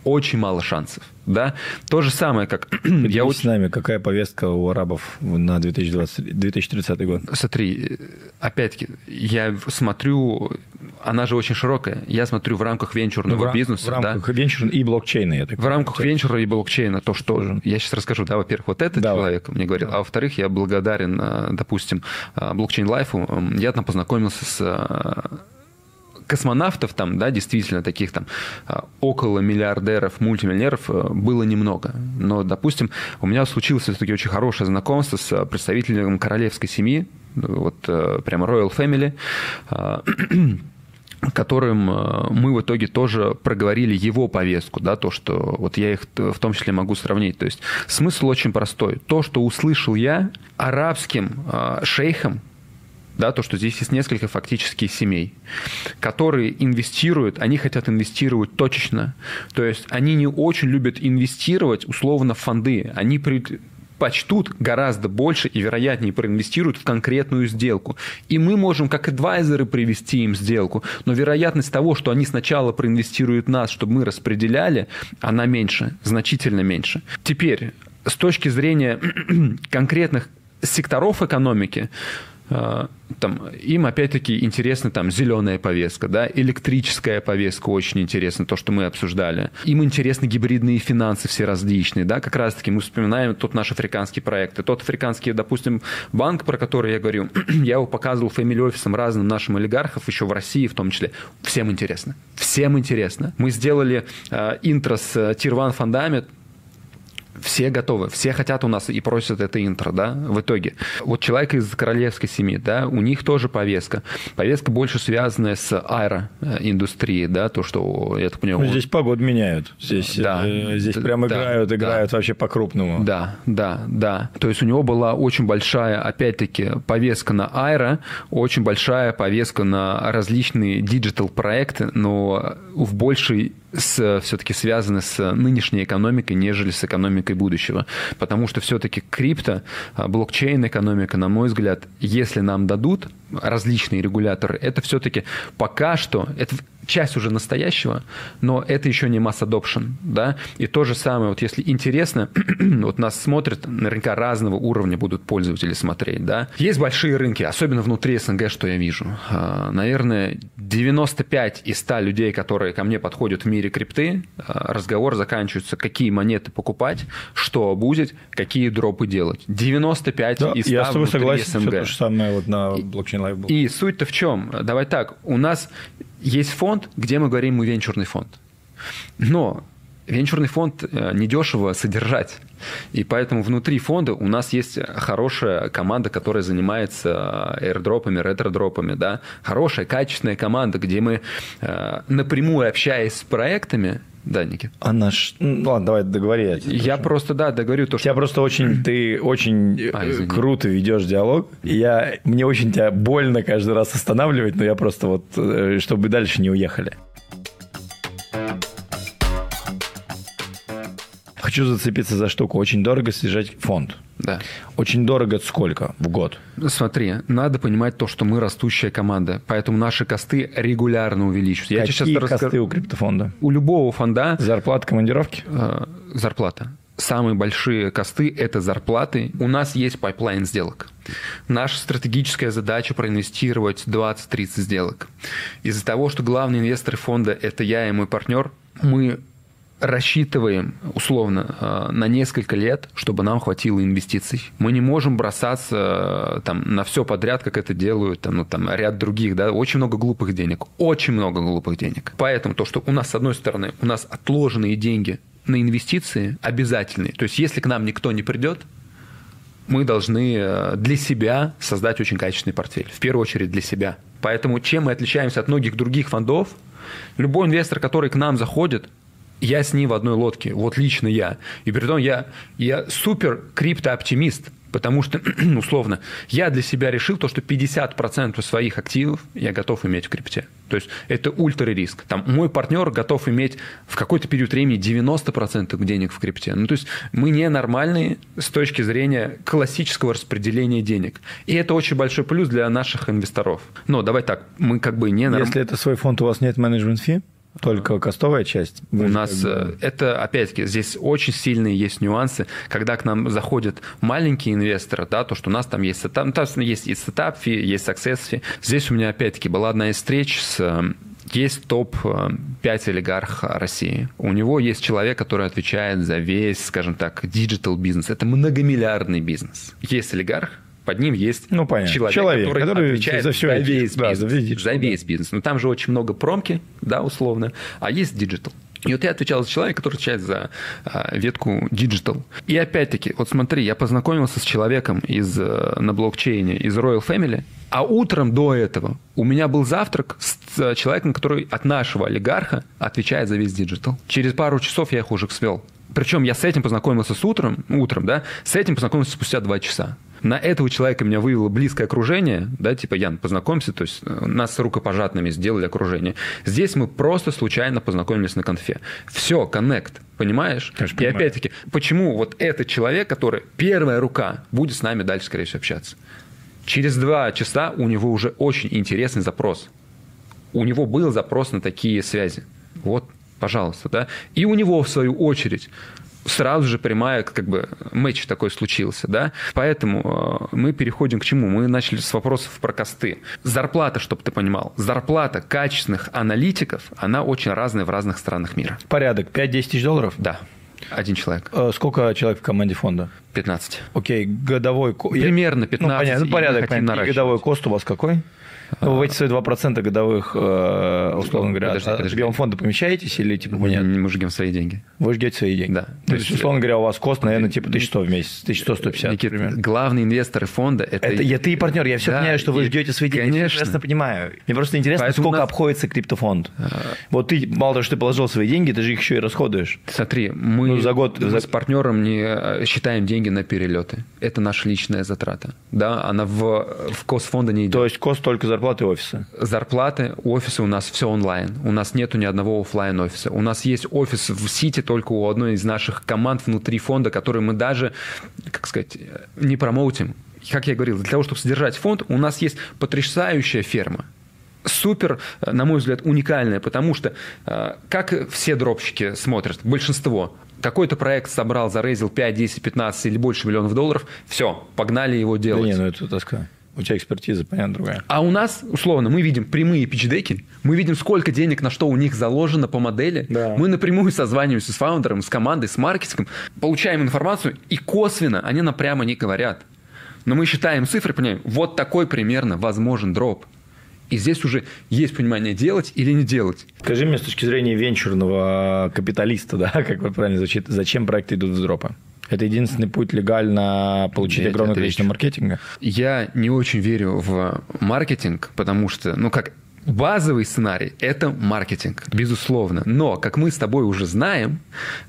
очень мало шансов. Да? То же самое, как... *clears throat* я очень... с нами, какая повестка у арабов на 2020, 2030 год? Смотри, опять-таки, я смотрю, она же очень широкая. Я смотрю в рамках венчурного ну, в бизнеса. В рамках да? венчура и блокчейна. Я так в рамках венчура и блокчейна то, что... Тоже. Я сейчас расскажу. Да, во-первых, вот этот Давай. человек мне говорил. А во-вторых, я благодарен, э, допустим, э, блокчейн лайфу. Я там познакомился с э, космонавтов там, да, действительно таких там а, около миллиардеров, мультимиллионеров э, было немного. Но, допустим, у меня случилось все-таки очень хорошее знакомство с представителем королевской семьи, вот э, прямо Royal Family, а, *clears throat* которым э, мы в итоге тоже проговорили его повестку, да, то, что вот я их в том числе могу сравнить. То есть смысл очень простой. То, что услышал я арабским шейхам, да, то, что здесь есть несколько фактически семей, которые инвестируют, они хотят инвестировать точечно, то есть они не очень любят инвестировать условно в фонды, они почтут гораздо больше и вероятнее проинвестируют в конкретную сделку. И мы можем как адвайзеры привести им сделку, но вероятность того, что они сначала проинвестируют нас, чтобы мы распределяли, она меньше, значительно меньше. Теперь, с точки зрения *clears throat* конкретных секторов экономики, там, им опять-таки интересна там зеленая повестка, да, электрическая повестка очень интересна, то, что мы обсуждали. Им интересны гибридные финансы все различные, да, как раз-таки мы вспоминаем тот наш африканский проект. И тот африканский, допустим, банк, про который я говорю, *clears throat* я его показывал фэмили офисам разным нашим олигархов, еще в России в том числе. Всем интересно. Всем интересно. Мы сделали э, интро с э, One фундамент, все готовы, все хотят у нас и просят это интро, да, в итоге. Вот человек из королевской семьи, да, у них тоже повестка. Повестка больше связанная с аэроиндустрией, да, то, что, я так понимаю... Ну, здесь погоду меняют, здесь, да, э, здесь прям да, играют, да, играют да. вообще по-крупному. Да, да, да. То есть у него была очень большая, опять-таки, повестка на аэро, очень большая повестка на различные диджитал-проекты, но в большей с, все-таки связаны с нынешней экономикой, нежели с экономикой будущего. Потому что все-таки крипто, а, блокчейн-экономика, на мой взгляд, если нам дадут различные регуляторы, это все-таки пока что, это часть уже настоящего, но это еще не масс adoption, да, и то же самое, вот если интересно, *clears throat* вот нас смотрят, наверняка разного уровня будут пользователи смотреть, да, есть большие рынки, особенно внутри СНГ, что я вижу, а, наверное, 95 из 100 людей, которые ко мне подходят в мире крипты, а, разговор заканчивается, какие монеты покупать, что будет, какие дропы делать. 95 да, из 100 я с тобой согласен, СНГ. Все то же самое вот на блокчейн был. И суть-то в чем? Давай так, у нас есть фонд, где мы говорим, мы венчурный фонд. Но венчурный фонд э, недешево содержать. И поэтому внутри фонда у нас есть хорошая команда, которая занимается airdropами, ретродропами. Да? Хорошая, качественная команда, где мы э, напрямую общаясь с проектами, да, Никит. А наш... Ну, ладно, давай договори. Я, я просто, да, договорю то, что... Тебя просто очень... *clears throat* Ты очень а, круто ведешь диалог. Я... Мне очень тебя больно каждый раз останавливать, но я просто вот... Э, чтобы дальше не уехали. Хочу зацепиться за штуку. Очень дорого содержать фонд. Да. Очень дорого сколько в год? Смотри, надо понимать то, что мы растущая команда, поэтому наши косты регулярно увеличиваются. Я Какие сейчас косты расскажу... у криптофонда? У любого фонда... Зарплата, командировки? Э, зарплата. самые большие cost ы – это зарплаты. У нас есть pipeline сделок. Наша стратегическая задача проинвестировать 20-30 сделок. Из-за того, что главные инвесторы фонда – это я и мой партнер, мы рассчитываем, условно, э, на несколько лет, чтобы нам хватило инвестиций. Мы не можем бросаться э, там, на все подряд, как это делают там, ну, там, ряд других. Да? Очень много глупых денег. Очень много глупых денег. Поэтому то, что у нас, с одной стороны, у нас отложенные деньги на инвестиции обязательные. То есть, если к нам никто не придет, мы должны э, для себя создать очень качественный портфель. В первую очередь для себя. Поэтому чем мы отличаемся от многих других фондов, любой инвестор, который к нам заходит, я с ним в одной лодке, вот лично я. И при том я, я супер криптооптимист, потому что, *clears throat* условно, я для себя решил то, что 50% своих активов я готов иметь в крипте. То есть это ультра риск. Там мой партнер готов иметь в какой-то период времени 90% денег в крипте. Ну, то есть мы ненормальные с точки зрения классического распределения денег. И это очень большой плюс для наших инвесторов. Но давай так, мы как бы не... Если это свой фонд, у вас нет management fee? Только костовая часть? У нас как бы... Э, это, опять-таки, здесь очень сильные есть нюансы, когда к нам заходят маленькие инвесторы, да, то, что у нас там есть, там, там есть и setup fee, есть success fee. Здесь у меня, опять-таки, была одна из встреч с э, есть топ-5 э, олигарх России. У него есть человек, который отвечает за весь, скажем так, digital бизнес. Это многомиллиардный бизнес. Есть олигарх, под ним есть ну, понятно. человек, человек который, который отвечает за, все за весь да, бизнес. За весь, за весь да. бизнес. Но там же очень много промки, да, условно, а есть digital. И вот я отвечал за человека, который отвечает за а, ветку Digital. И опять-таки, вот смотри, я познакомился с человеком из, э, на блокчейне из Royal Family, а утром до этого у меня был завтрак с человеком, который от нашего олигарха отвечает за весь Digital. Через пару часов я их уже свел. Причем я с этим познакомился с утром, утром, да, с этим познакомился спустя два часа на этого человека меня вывело близкое окружение, да, типа, Ян, познакомься, то есть э, нас с рукопожатными сделали окружение. Здесь мы просто случайно познакомились на конфе. Все, коннект, понимаешь? Конечно, И опять-таки, почему вот этот человек, который первая рука, будет с нами дальше, скорее всего, общаться? Через два часа у него уже очень интересный запрос. У него был запрос на такие связи. Вот, пожалуйста, да. И у него, в свою очередь, сразу же прямая, как бы, матч такой случился, да. Поэтому э, мы переходим к чему? Мы начали с вопросов про косты. Зарплата, чтобы ты понимал, зарплата качественных аналитиков, она очень разная в разных странах мира. Порядок 5-10 тысяч долларов? Да. Один человек. Э, сколько человек в команде фонда? 15. Окей, годовой... Примерно 15. Ну, понятно, ну, порядок. Понятно. Годовой кост у вас какой? Вы эти свои 2% годовых, э, условно говоря, подожди, от подожди. фонда помещаетесь или типа нет? Мы жгем свои деньги. Вы жгете свои деньги? Да. То, То есть, условно говоря, у вас кост, наверное, типа 1100 в месяц, 1100-150, Никит, примерно. главные инвесторы фонда это... это я, ты и партнер, я все да, понимаю, что вы ждете свои деньги. Конечно. Я прекрасно понимаю. Мне просто интересно, Поэтому сколько нас... обходится криптофонд. А... Вот ты, мало того, что ты положил свои деньги, ты же их еще и расходуешь. Смотри, мы, ну, за год, мы за... с партнером не э, считаем деньги на перелеты. Это наша личная затрата. Да, она в, в кост фонда не идет. То есть кост только зарплаты офиса? зарплаты, офисы у нас все онлайн. У нас нету ни одного офлайн офиса. У нас есть офис в Сити только у одной из наших команд внутри фонда, который мы даже, как сказать, не промоутим. Как я говорил, для того, чтобы содержать фонд, у нас есть потрясающая ферма супер, на мой взгляд, уникальная, потому что, э, как все дропщики смотрят, большинство, какой-то проект собрал, зарейзил 5, 10, 15 или больше миллионов долларов, все, погнали его делать. Да не, ну это тоска. У тебя экспертиза, понятно, другая. А у нас, условно, мы видим прямые пичдеки, мы видим, сколько денег на что у них заложено по модели. Да. Мы напрямую созваниваемся с фаундером, с командой, с маркетингом, получаем информацию, и косвенно они нам прямо не говорят. Но мы считаем цифры, понимаем, вот такой примерно возможен дроп. И здесь уже есть понимание, делать или не делать. Скажи мне с точки зрения венчурного капиталиста, да, *laughs* как правильно звучит, зачем проекты идут в дропы? Это единственный путь легально получить Я огромное количество маркетинга? Я не очень верю в маркетинг, потому что, ну как, Базовый сценарий – это маркетинг, безусловно. Но, как мы с тобой уже знаем,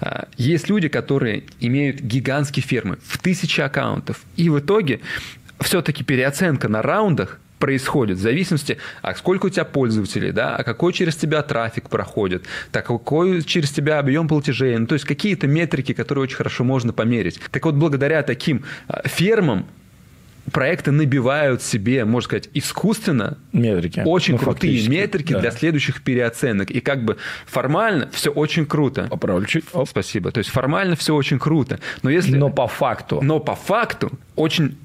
а, есть люди, которые имеют гигантские фермы в тысячи аккаунтов. И в итоге все-таки переоценка на раундах происходит в зависимости, а сколько у тебя пользователей, да, а какой через тебя трафик проходит, так какой через тебя объем платежей, ну, то есть какие-то метрики, которые очень хорошо можно померить. Так вот, благодаря таким а, фермам проекты набивают себе, можно сказать, искусственно Метрики. очень Ну, крутые метрики да. для следующих переоценок. И как бы формально все очень круто. Поправлю. Оп. Спасибо. То есть формально все очень круто. Но если... Но по факту. Но по факту очень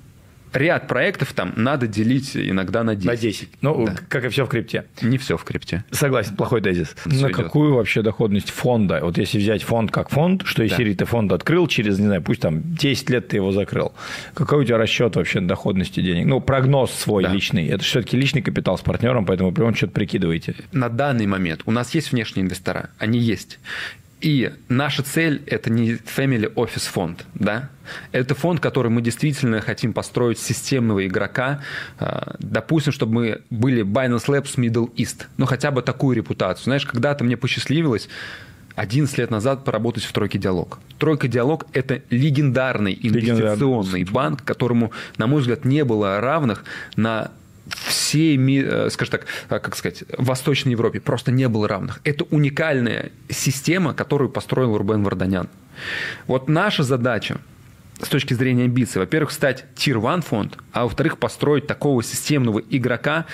ряд проектов там надо делить иногда на 10. На 10. Ну, Да. как и все в крипте. Не все в крипте. Согласен, плохой тезис. Всё На идет. какую вообще доходность фонда? Вот если взять фонд как фонд, что из Да. серии ты фонд открыл, через, не знаю, пусть там 10 лет ты его закрыл. Какой у тебя расчет вообще доходности денег? Ну, прогноз свой Да. личный. Это все-таки личный капитал с партнером, поэтому прям что-то прикидываете. На данный момент у нас есть внешние инвестора, они есть. И наша цель – это не family office фонд, да? Это фонд, который мы действительно хотим построить системного игрока. А, Допустим, чтобы мы были Binance Labs Middle East. Ну, хотя бы такую репутацию. Знаешь, когда-то мне посчастливилось 11 лет назад поработать в «Тройке Диалог». «Тройка Диалог» – это легендарный инвестиционный банк, которому, на мой взгляд, не было равных на всей, э, скажем так, э, как сказать, Восточной Европе просто не было равных. Это уникальная система, которую построил Рубен Варданян. Вот наша задача с точки зрения амбиций, во-первых, стать тир-1 фонд, а во-вторых, построить такого системного игрока,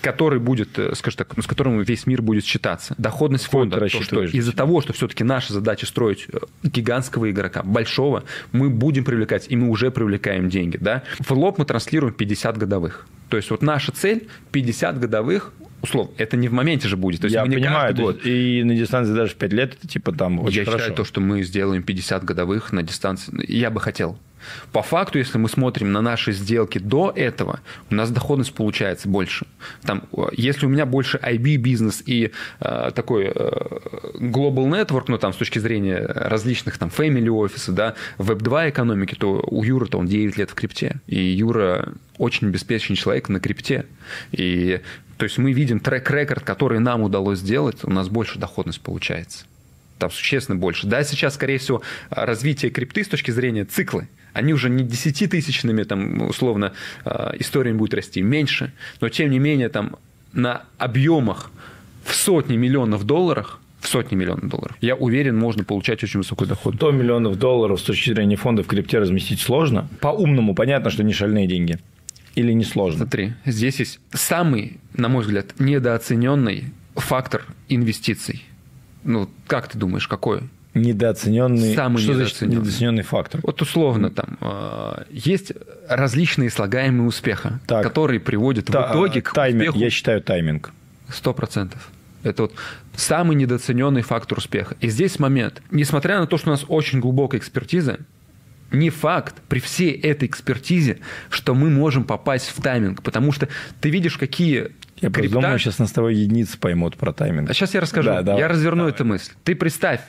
который будет, э, скажем так, ну, с которым весь мир будет считаться. Доходность фонда. то, что из-за того, что все-таки наша задача строить э, гигантского игрока, большого, мы будем привлекать, и мы уже привлекаем деньги. Да? В лоб мы транслируем 50 годовых. То есть вот наша цель 50 годовых, условно, это не в моменте же будет. То есть Я мы не понимаю, каждый год. и на дистанции даже в 5 лет это типа там очень Я хорошо. считаю то, что мы сделаем 50 годовых на дистанции. Я бы хотел. По факту, если мы смотрим на наши сделки до этого, у нас доходность получается больше. Там, э, если у меня больше IB бизнес и э, такой э, global network, ну там с точки зрения различных там family офиса, да, веб-2 экономики, то у Юры-то он 9 лет в крипте. И Юра очень обеспеченный человек на крипте. И то есть мы видим трек-рекорд, который нам удалось сделать, у нас больше доходность получается там существенно больше. Да, сейчас, скорее всего, развитие крипты с точки зрения циклы, они уже не десятитысячными, там, условно, э, историями будут расти, меньше, но, тем не менее, там, на объемах в сотни миллионов долларов, в сотни миллионов долларов, я уверен, можно получать очень высокий доход. 100 миллионов долларов с точки зрения фонда в крипте разместить сложно. По-умному понятно, что не шальные деньги. Или не сложно. Смотри, здесь есть самый, на мой взгляд, недооцененный фактор инвестиций. Ну, как ты думаешь, какой? Недооцененный. Самый что недооцененный. недооцененный фактор? Вот условно там э, есть различные слагаемые успеха, Так. которые приводят Та- в итоге к тайминг, успеху Я считаю тайминг. сто процентов. Это вот самый недооцененный фактор успеха. И здесь момент. Несмотря на то, что у нас очень глубокая экспертиза, не факт при всей этой экспертизе, что мы можем попасть в тайминг. Потому что ты видишь, какие Я крипта- думаю, сейчас нас с тобой единицы поймут про тайминг. а сейчас я расскажу. Да, давай. я разверну эту мысль. Ты представь,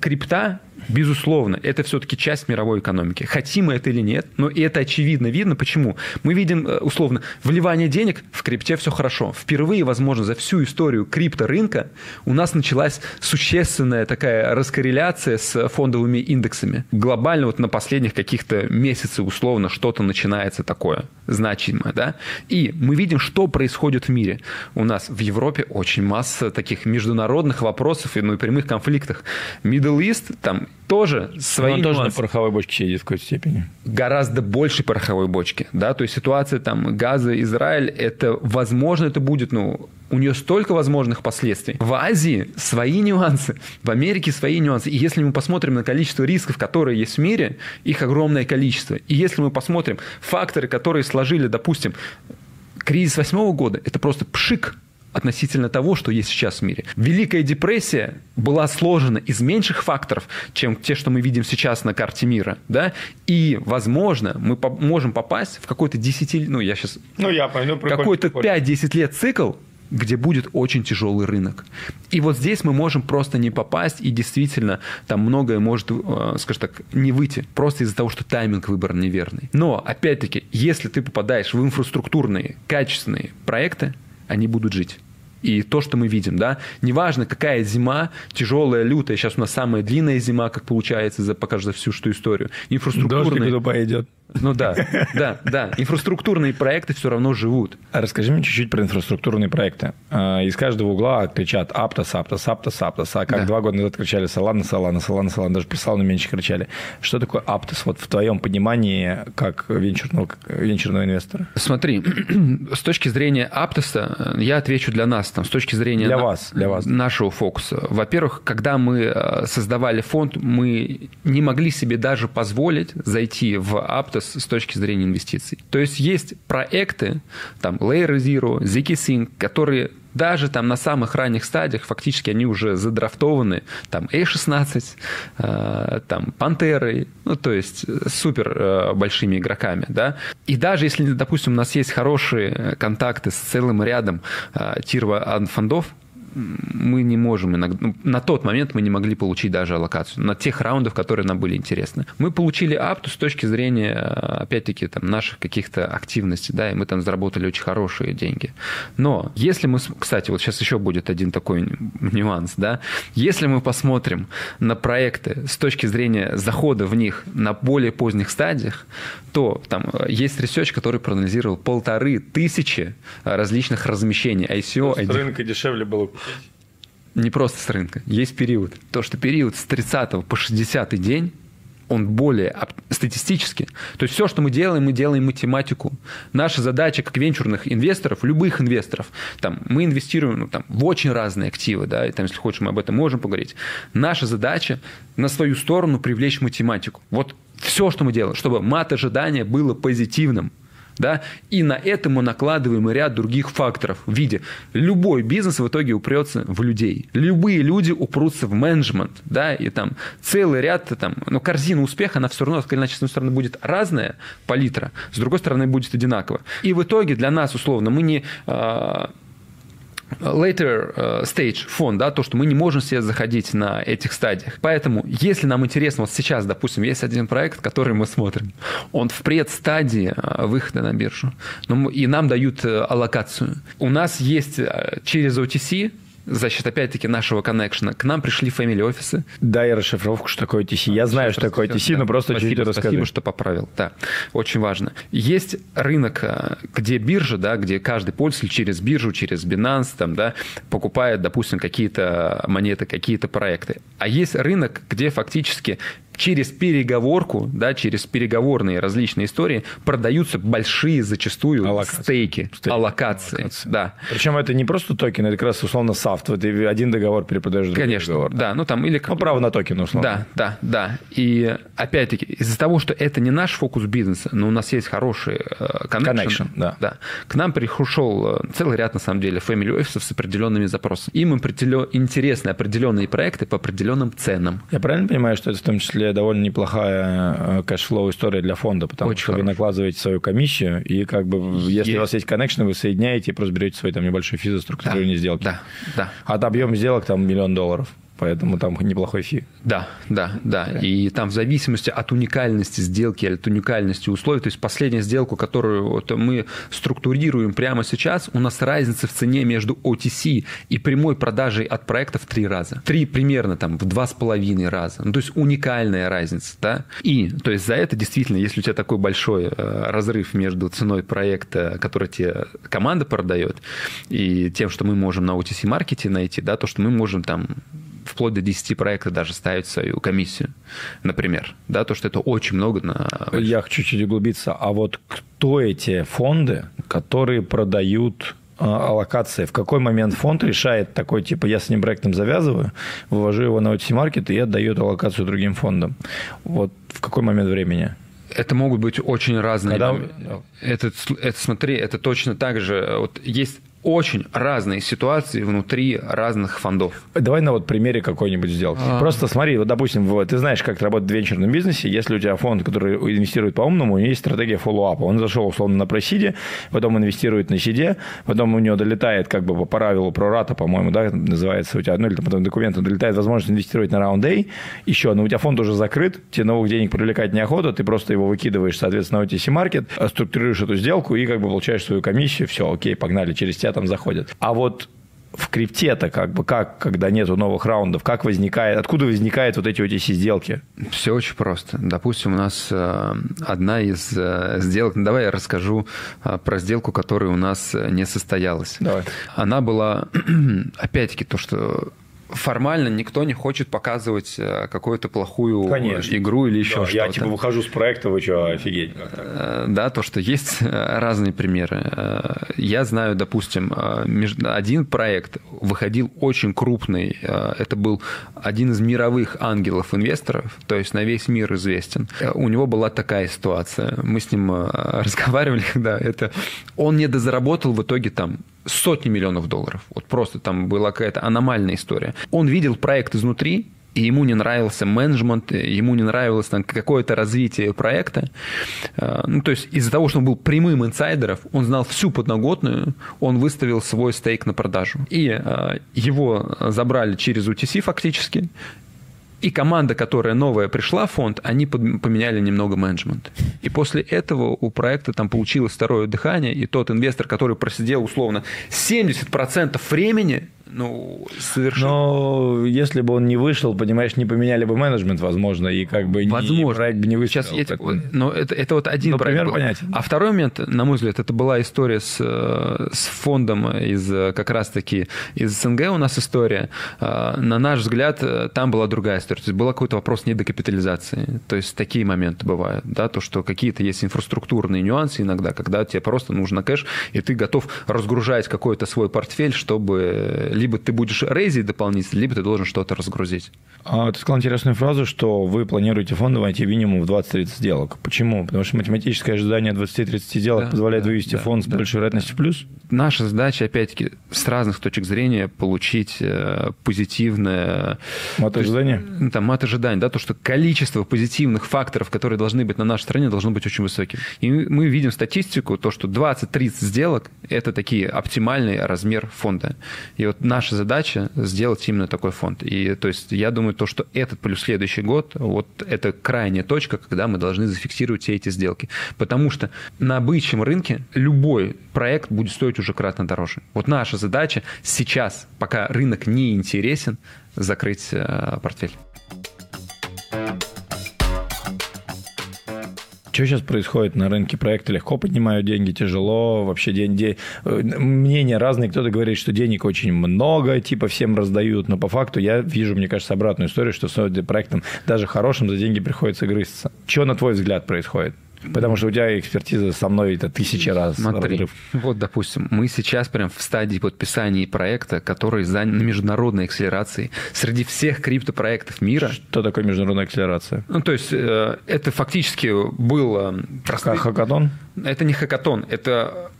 крипта, безусловно, это все-таки часть мировой экономики. Хотим мы это или нет, но и это очевидно видно. Почему? Мы видим, э, условно, вливание денег в крипте все хорошо. Впервые, возможно, за всю историю крипторынка у нас началась существенная такая раскорреляция с фондовыми индексами. Глобально вот на последних каких-то месяцах условно что-то начинается такое значимое, да? И мы видим, что происходит в мире. У нас в Европе очень масса таких международных вопросов и, ну, и прямых конфликтов. Middle East, там тоже свои Он тоже на пороховой бочке сидит в какой-то степени. гораздо больше пороховой бочки, да, то есть ситуация там Газа, Израиль, это, возможно, это будет, ну, у нее столько возможных последствий. В Азии свои нюансы, в Америке свои нюансы. И если мы посмотрим на количество рисков, которые есть в мире, их огромное количество. И если мы посмотрим факторы, которые сложили, допустим, кризис восьмого года, это просто пшик относительно того, что есть сейчас в мире. Великая депрессия была сложена из меньших факторов, чем те, что мы видим сейчас на карте мира, да, и, возможно, мы по- можем попасть в какой-то 10, ну, я сейчас, Ну, я пойму. какой-то 5-10 лет цикл, где будет очень тяжелый рынок. И вот здесь мы можем просто не попасть, и действительно там многое может, э, скажем так, не выйти, просто из-за того, что тайминг выбран неверный. Но, опять-таки, если ты попадаешь в инфраструктурные, качественные проекты, они будут жить. И то, что мы видим, да, неважно, какая зима, тяжелая, лютая, сейчас у нас самая длинная зима, как получается, за, пока за всю что историю. Инфраструктурные... Дождик пойдет. Ну да, да, да. Инфраструктурные проекты все равно живут. А расскажи мне чуть-чуть про инфраструктурные проекты. А, из каждого угла кричат Аптос, Аптос, Аптос, Аптос. А как да. два года назад кричали Солана, Солана, Солана, Солана. Даже про Солану меньше кричали. Что такое Аптос? Вот в твоем понимании как венчурного, венчурного инвестора. Смотри, *clears throat* с точки зрения Аптоса, я отвечу для нас, там, с точки зрения для на, вас, для вас. нашего фокуса. Во-первых, когда мы э, создавали фонд, мы не могли себе даже позволить зайти в Аптос с точки зрения инвестиций. То есть есть проекты, там Layer Zero, ZK которые даже там на самых ранних стадиях фактически они уже задрафтованы, там A16, э, там Пантерой, ну то есть супер э, большими игроками, да. И даже если, допустим, у нас есть хорошие контакты с целым рядом э, тирва фондов, мы не можем иногда... Ну, на тот момент мы не могли получить даже аллокацию на тех раундах, которые нам были интересны. Мы получили апту с точки зрения, опять-таки, там, наших каких-то активностей, да, и мы там заработали очень хорошие деньги. Но если мы... Кстати, вот сейчас еще будет один такой нюанс, да. Если мы посмотрим на проекты с точки зрения захода в них на более поздних стадиях, то там э, есть research, который проанализировал полторы тысячи различных размещений ICO. С рынка дешевле было не просто с рынка, есть период. То, что период с 30 по 60 день, он более статистически. То есть все, что мы делаем, мы делаем математику. Наша задача как венчурных инвесторов, любых инвесторов, там, мы инвестируем ну, там, в очень разные активы, да, и там, если хочешь, мы об этом можем поговорить. Наша задача на свою сторону привлечь математику. Вот все, что мы делаем, чтобы мат-ожидание было позитивным да, и на это мы накладываем ряд других факторов в виде любой бизнес в итоге упрется в людей, любые люди упрутся в менеджмент, да, и там целый ряд, там, но корзина успеха, она все равно, так или иначе, с одной стороны, будет разная палитра, с другой стороны, будет одинаково. И в итоге для нас, условно, мы не а, later э, stage фон, да, то, что мы не можем себе заходить на этих стадиях. Поэтому, если нам интересно, вот сейчас, допустим, есть один проект, который мы смотрим, он в предстадии э, выхода на биржу, но и нам дают э, аллокацию. У нас есть через OTC за счет, опять-таки, нашего коннекшена, к нам пришли family офисы. Дай расшифровку, что такое TC. Я знаю, что такое TC, но просто спасибо, чуть-чуть расскажи. Спасибо, что поправил. Да, очень важно. Есть рынок, э, где биржа, да, где каждый пользователь через биржу, через Binance, там, да, покупает, допустим, какие-то монеты, какие-то проекты. А есть рынок, где фактически через переговорку, да, через переговорные различные истории продаются большие зачастую Аллокации. stake и, Stake. аллокации. Аллокации. Да. Причем это не просто токен, это как раз условно SAFT. Ты один договор перепродаешь другой Конечно, договор. Да, ну там или... Как... Ну, право на токен, условно. Да, да, да. И опять-таки, из-за того, что это не наш фокус бизнеса, но у нас есть хороший connection, connection да. да. К нам пришел э, целый ряд, на самом деле, family офисов с определенными запросами. Им определен... интересны определенные проекты по определенным ценам. Я правильно понимаю, что это в том числе довольно неплохая э, cash flow история для фонда, потому Очень что хорошо. вы накладываете свою комиссию, и как бы если есть. у вас есть connection, вы соединяете и просто берете свой там небольшой fee за структурирование да, сделки. Да, да. А объем сделок там миллион долларов поэтому там неплохой fee. Да, да, да. И там в зависимости от уникальности сделки, от уникальности условий, то есть последняя сделку, которую вот мы структурируем прямо сейчас, у нас разница в цене между OTC и прямой продажей от проекта в три раза. Три примерно там в два с половиной раза. Ну, то есть уникальная разница, да. И, то есть за это действительно, если у тебя такой большой э, разрыв между ценой проекта, который тебе команда продает, и тем, что мы можем на OTC-маркете найти, да, то, что мы можем там вплоть до 10 проектов даже ставить свою комиссию, например. Да, то, что это очень много. На... Я хочу чуть углубиться. А вот кто эти фонды, которые продают а, аллокации, в какой момент фонд решает такой, типа, я с ним проектом завязываю, вывожу его на OTC маркет и отдает аллокацию другим фондам. Вот в какой момент времени? Это могут быть очень разные. Когда... Это, это, смотри, это точно так же. Вот есть очень разные ситуации внутри разных фондов. Давай на вот примере какой-нибудь сделки. А... Просто смотри, вот, допустим, ты знаешь, как работает в венчурном бизнесе. Если у тебя фонд, который инвестирует по-умному, у него есть стратегия фоллоуапа. Он зашел, условно, на просиде, потом инвестирует на сиде, потом у него долетает как бы по правилу прората, по-моему, да, называется у тебя, ну или там, потом документ, долетает возможность инвестировать на раунд A, еще, но у тебя фонд уже закрыт, тебе новых денег привлекать неохота, ты просто его выкидываешь, соответственно, в OTC маркет, структурируешь эту сделку и как бы получаешь свою комиссию, все, окей, погнали, через тебя там заходят. А вот в крипте-то как бы, как, когда нету новых раундов, как возникает, откуда возникают вот эти вот эти сделки? Все очень просто. Допустим, у нас э, одна из э, сделок, ну, давай я расскажу э, про сделку, которая у нас не состоялась. Давай. Она была, *clears throat* опять-таки, то, что формально никто не хочет показывать э, какую-то плохую Конечно. игру или еще Да, что-то. я типа выхожу с проекта, вы что, офигеть. Э, Да, то, что есть э, разные примеры. Я знаю, допустим, один проект выходил очень крупный. Это был один из мировых ангелов-инвесторов, то есть на весь мир известен. У него была такая ситуация. Мы с ним *laughs* разговаривали, когда это... Он не дозаработал в итоге там сотни миллионов долларов. Вот просто там была какая-то аномальная история. Он видел проект изнутри, и ему не нравился менеджмент, ему не нравилось там какое-то развитие проекта. Э, Ну, то есть из-за того, что он был прямым инсайдером, он знал всю подноготную, он выставил свой стейк на продажу. И э, его забрали через UTC фактически, и команда, которая новая пришла в фонд, они поменяли немного менеджмент. И после этого у проекта там получилось второе дыхание, и тот инвестор, который просидел условно 70% времени, ну, совершенно... Но если бы он не вышел, понимаешь, не поменяли бы менеджмент, возможно, и как бы не- Возможно. проект бы не вышел. Сейчас я тебе- но это, это вот один Ну, проект пример был. понятен. А второй момент, на мой взгляд, это была история с, с фондом из как раз-таки из СНГ у нас история. Э, На наш взгляд, там была другая история. То есть был какой-то вопрос недокапитализации. То есть такие моменты бывают. Да, то, что какие-то есть инфраструктурные нюансы иногда, когда тебе просто нужно кэш, и ты готов разгружать какой-то свой портфель, чтобы либо ты будешь рейзить дополнительно, либо ты должен что-то разгрузить. А, ты сказал интересную фразу, что вы планируете фонды войти минимум в 20-30 сделок. Почему? Потому что математическое ожидание 20-30 сделок Да, позволяет да, вывести да, фонд с да, большой вероятностью в плюс? Наша задача, опять-таки, с разных точек зрения получить э, позитивное... Мат то есть, ожидания? ну, Там, мат ожидания, да, то, что количество позитивных факторов, которые должны быть на нашей стране, должно быть очень высоким. И мы видим статистику, то, что 20-30 сделок – это такие оптимальный размер фонда. И вот наша задача сделать именно такой фонд. И то есть я думаю, то, что этот плюс следующий год, вот это крайняя точка, когда мы должны зафиксировать все эти сделки. Потому что на бычьем рынке любой проект будет стоить уже кратно дороже. Вот наша задача сейчас, пока рынок не интересен, закрыть э, портфель. Что сейчас происходит на рынке? Проекты легко поднимают деньги, тяжело, вообще деньги... Мнения разные. Кто-то говорит, что денег очень много, типа всем раздают, но по факту я вижу, мне кажется, обратную историю, что с проектом даже хорошим за деньги приходится грызться. Что, на твой взгляд, происходит? Потому что у тебя экспертиза со мной это тысячи раз Смотри, разрыв. вот, допустим, мы сейчас прям в стадии подписания проекта, который занят на международной акселерации. Среди всех криптопроектов мира Что такое международная акселерация? Ну, то есть э, это фактически был... э, простой- Как хакатон? Это не хакатон, это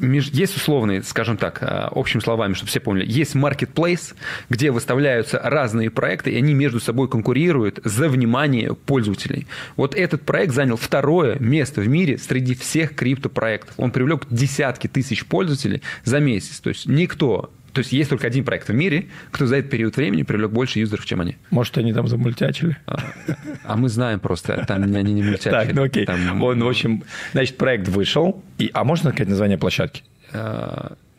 есть условные, скажем так, э, общими словами, чтобы все поняли, есть marketplace, где выставляются разные проекты, и они между собой конкурируют за внимание пользователей. Вот этот проект занял второе место в мире среди всех криптопроектов. Он привлек десятки тысяч пользователей за месяц. То есть никто, то есть есть только один проект в мире, кто за этот период времени привлек больше юзеров, чем они. Может, они там замультячили? А, а мы знаем просто, там они не мультяки. Так, ну окей. Там, Он, в общем, значит, проект вышел. И, а можно сказать название площадки?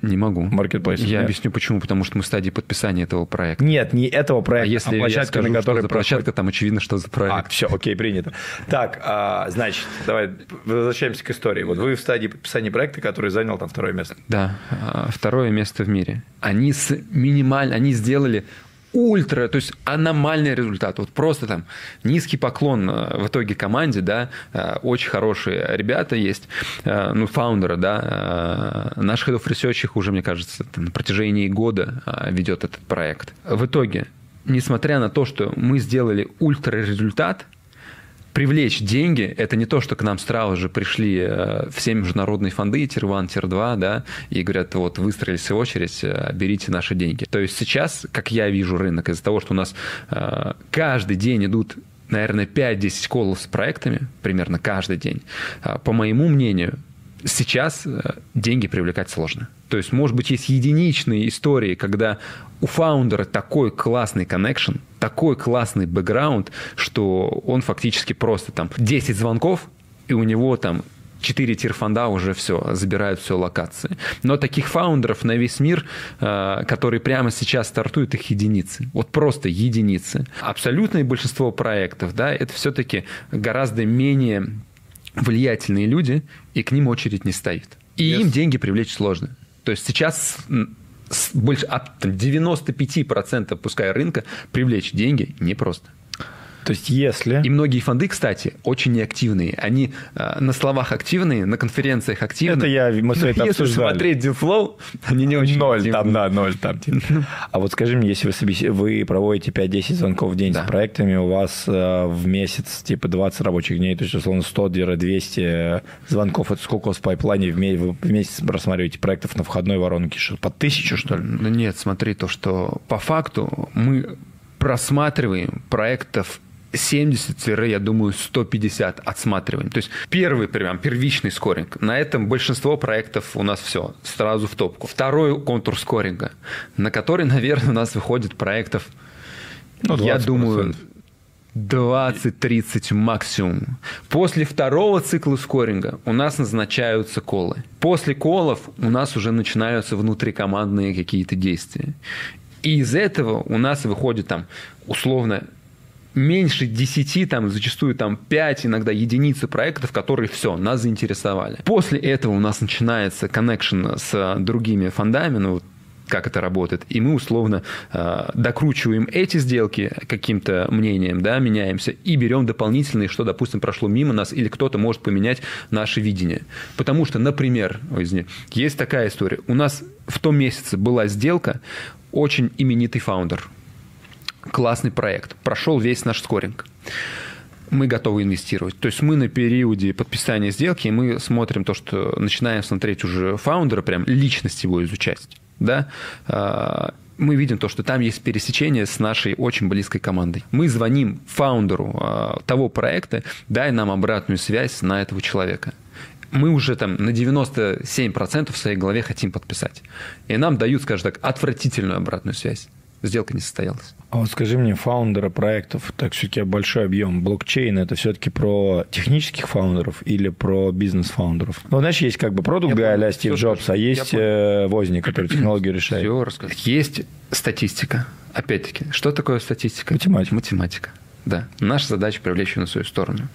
Не могу. Marketplace, Я объясню, почему. Потому что мы в стадии подписания этого проекта. Нет, не этого А проекта, а, если я площадка, скажу, на что которой за площадка, там очевидно, что за А, проект. все, окей, принято. Так, а, значит, давай возвращаемся к истории. Вот вы в стадии подписания проекта, который занял там второе место. Да, а, второе место в мире. Они с минимально, они сделали ультра, то есть аномальный результат. Вот просто там низкий поклон э, в итоге команде, да, э, очень хорошие ребята есть, э, ну, фаундеры, да, наш Head of уже, мне кажется, на протяжении года ведет этот проект. В итоге, несмотря на то, что мы сделали ультра результат, привлечь деньги, это не то, что к нам сразу же пришли э, все международные фонды, tier-1, tier-2, да, и говорят, вот, выстроились в очередь, э, берите наши деньги. То есть сейчас, как я вижу рынок, из-за того, что у нас э, каждый день идут наверное, 5-10 call ов с проектами, примерно каждый день, по моему мнению, сейчас э, деньги привлекать сложно. То есть, может быть, есть единичные истории, когда у founder а такой классный connection, такой классный бэкграунд, что он фактически просто там 10 звонков, и у него там четыре tier-фонда уже все, забирают все аллокации. Но таких founder ов на весь мир, э, которые прямо сейчас стартуют, их единицы. Вот просто единицы. Абсолютное большинство проектов, да, это все-таки гораздо менее влиятельные люди, и к ним очередь не стоит. И yes. им деньги привлечь сложно. То есть сейчас больше от 95% пускай рынка привлечь деньги непросто. То есть если... И многие фонды, кстати, очень неактивные. Они э, на словах активные, на конференциях активные. Это я, мы все это Если смотреть дефлоу, они не очень Ноль активные. там, да, ноль там. А вот скажи мне, если вы, собес... вы проводите 5-10 звонков в день да. с проектами, у вас э, в месяц типа 20 рабочих дней, то есть условно 100-200 звонков, это сколько у вас в пайплайне в, в месяц просматриваете проектов на входной воронке? Что, по тысячу, что ли? Ну нет, смотри, то, что по факту мы просматриваем проектов 70, я думаю, 150 отсматриваний. То есть первый прям первичный скоринг. На этом большинство проектов у нас все, сразу в топку. Второй контур скоринга, на который, *laughs* наверное, у нас выходит проектов, ну, я думаю, 20-30 максимум. После второго цикла скоринга у нас назначаются колы. После колов у нас уже начинаются внутрикомандные какие-то действия. И из этого у нас выходит там условно меньше 10, там, зачастую там 5, иногда единицы проектов, которые все, нас заинтересовали. После этого у нас начинается connection с другими фондами, ну, как это работает. И мы условно э, докручиваем эти сделки каким-то мнением, да, меняемся и берем дополнительные, что, допустим, прошло мимо нас, или кто-то может поменять наше видение. Потому что, например, извини, есть такая история. У нас в том месяце была сделка, очень именитый фаундер – классный проект, прошел весь наш скоринг мы готовы инвестировать. То есть мы на периоде подписания сделки, мы смотрим то, что начинаем смотреть уже фаундера, прям личность его изучать. Да? А, мы видим то, что там есть пересечение с нашей очень близкой командой. Мы звоним фаундеру а, того проекта, дай нам обратную связь на этого человека мы уже там на 97% в своей голове хотим подписать. И нам дают, скажем так, отвратительную обратную связь сделка не состоялась. А вот скажи мне, фаундеры проектов, так все-таки большой объем, блокчейн, это все-таки про технических фаундеров или про бизнес-фаундеров? Ну, знаешь, есть как бы продукт а Стив Джобс, а есть э, возник, который технологию решает. Все расскажу. Есть статистика. Опять-таки, что такое статистика? Математика. Математика. Да. Наша задача привлечь ее на свою сторону.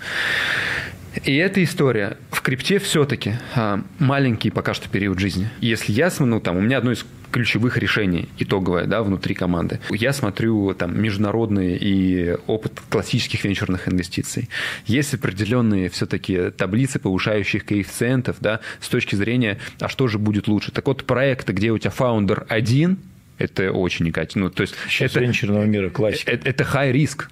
И эта история в крипте все-таки а, маленький пока что период жизни. Если я, ну, там, у меня одно из ключевых решений итоговое да, внутри команды. Я смотрю там международный и опыт классических венчурных инвестиций. Есть определенные все-таки таблицы повышающих коэффициентов да, с точки зрения, а что же будет лучше. Так вот, проекты, где у тебя фаундер один, это очень некачественно. Ну, то есть Сейчас это, венчурного мира классика. Это, это high risk.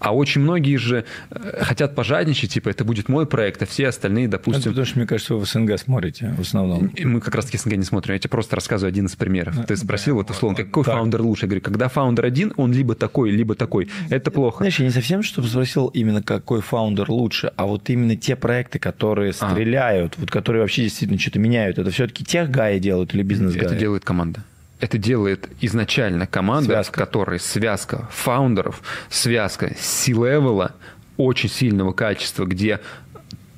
А очень многие же э, хотят пожадничать, типа, это будет мой проект, а все остальные, допустим... Это потому что, мне кажется, вы в СНГ смотрите в основном. Мы как раз-таки СНГ не смотрим. Я тебе просто рассказываю один из примеров. Ты спросил, вот условно, какой так. фаундер лучше? Я говорю, когда фаундер один, он либо такой, либо такой. Это плохо. Знаешь, я не совсем, чтобы спросил именно, какой фаундер лучше, а вот именно те проекты, которые а. стреляют, а. вот которые вообще действительно что-то меняют, это все-таки тех гаи делают или бизнес-гаи? Это делает команда это делает изначально команда, связка. в которой связка фаундеров, связка C-левела очень сильного качества, где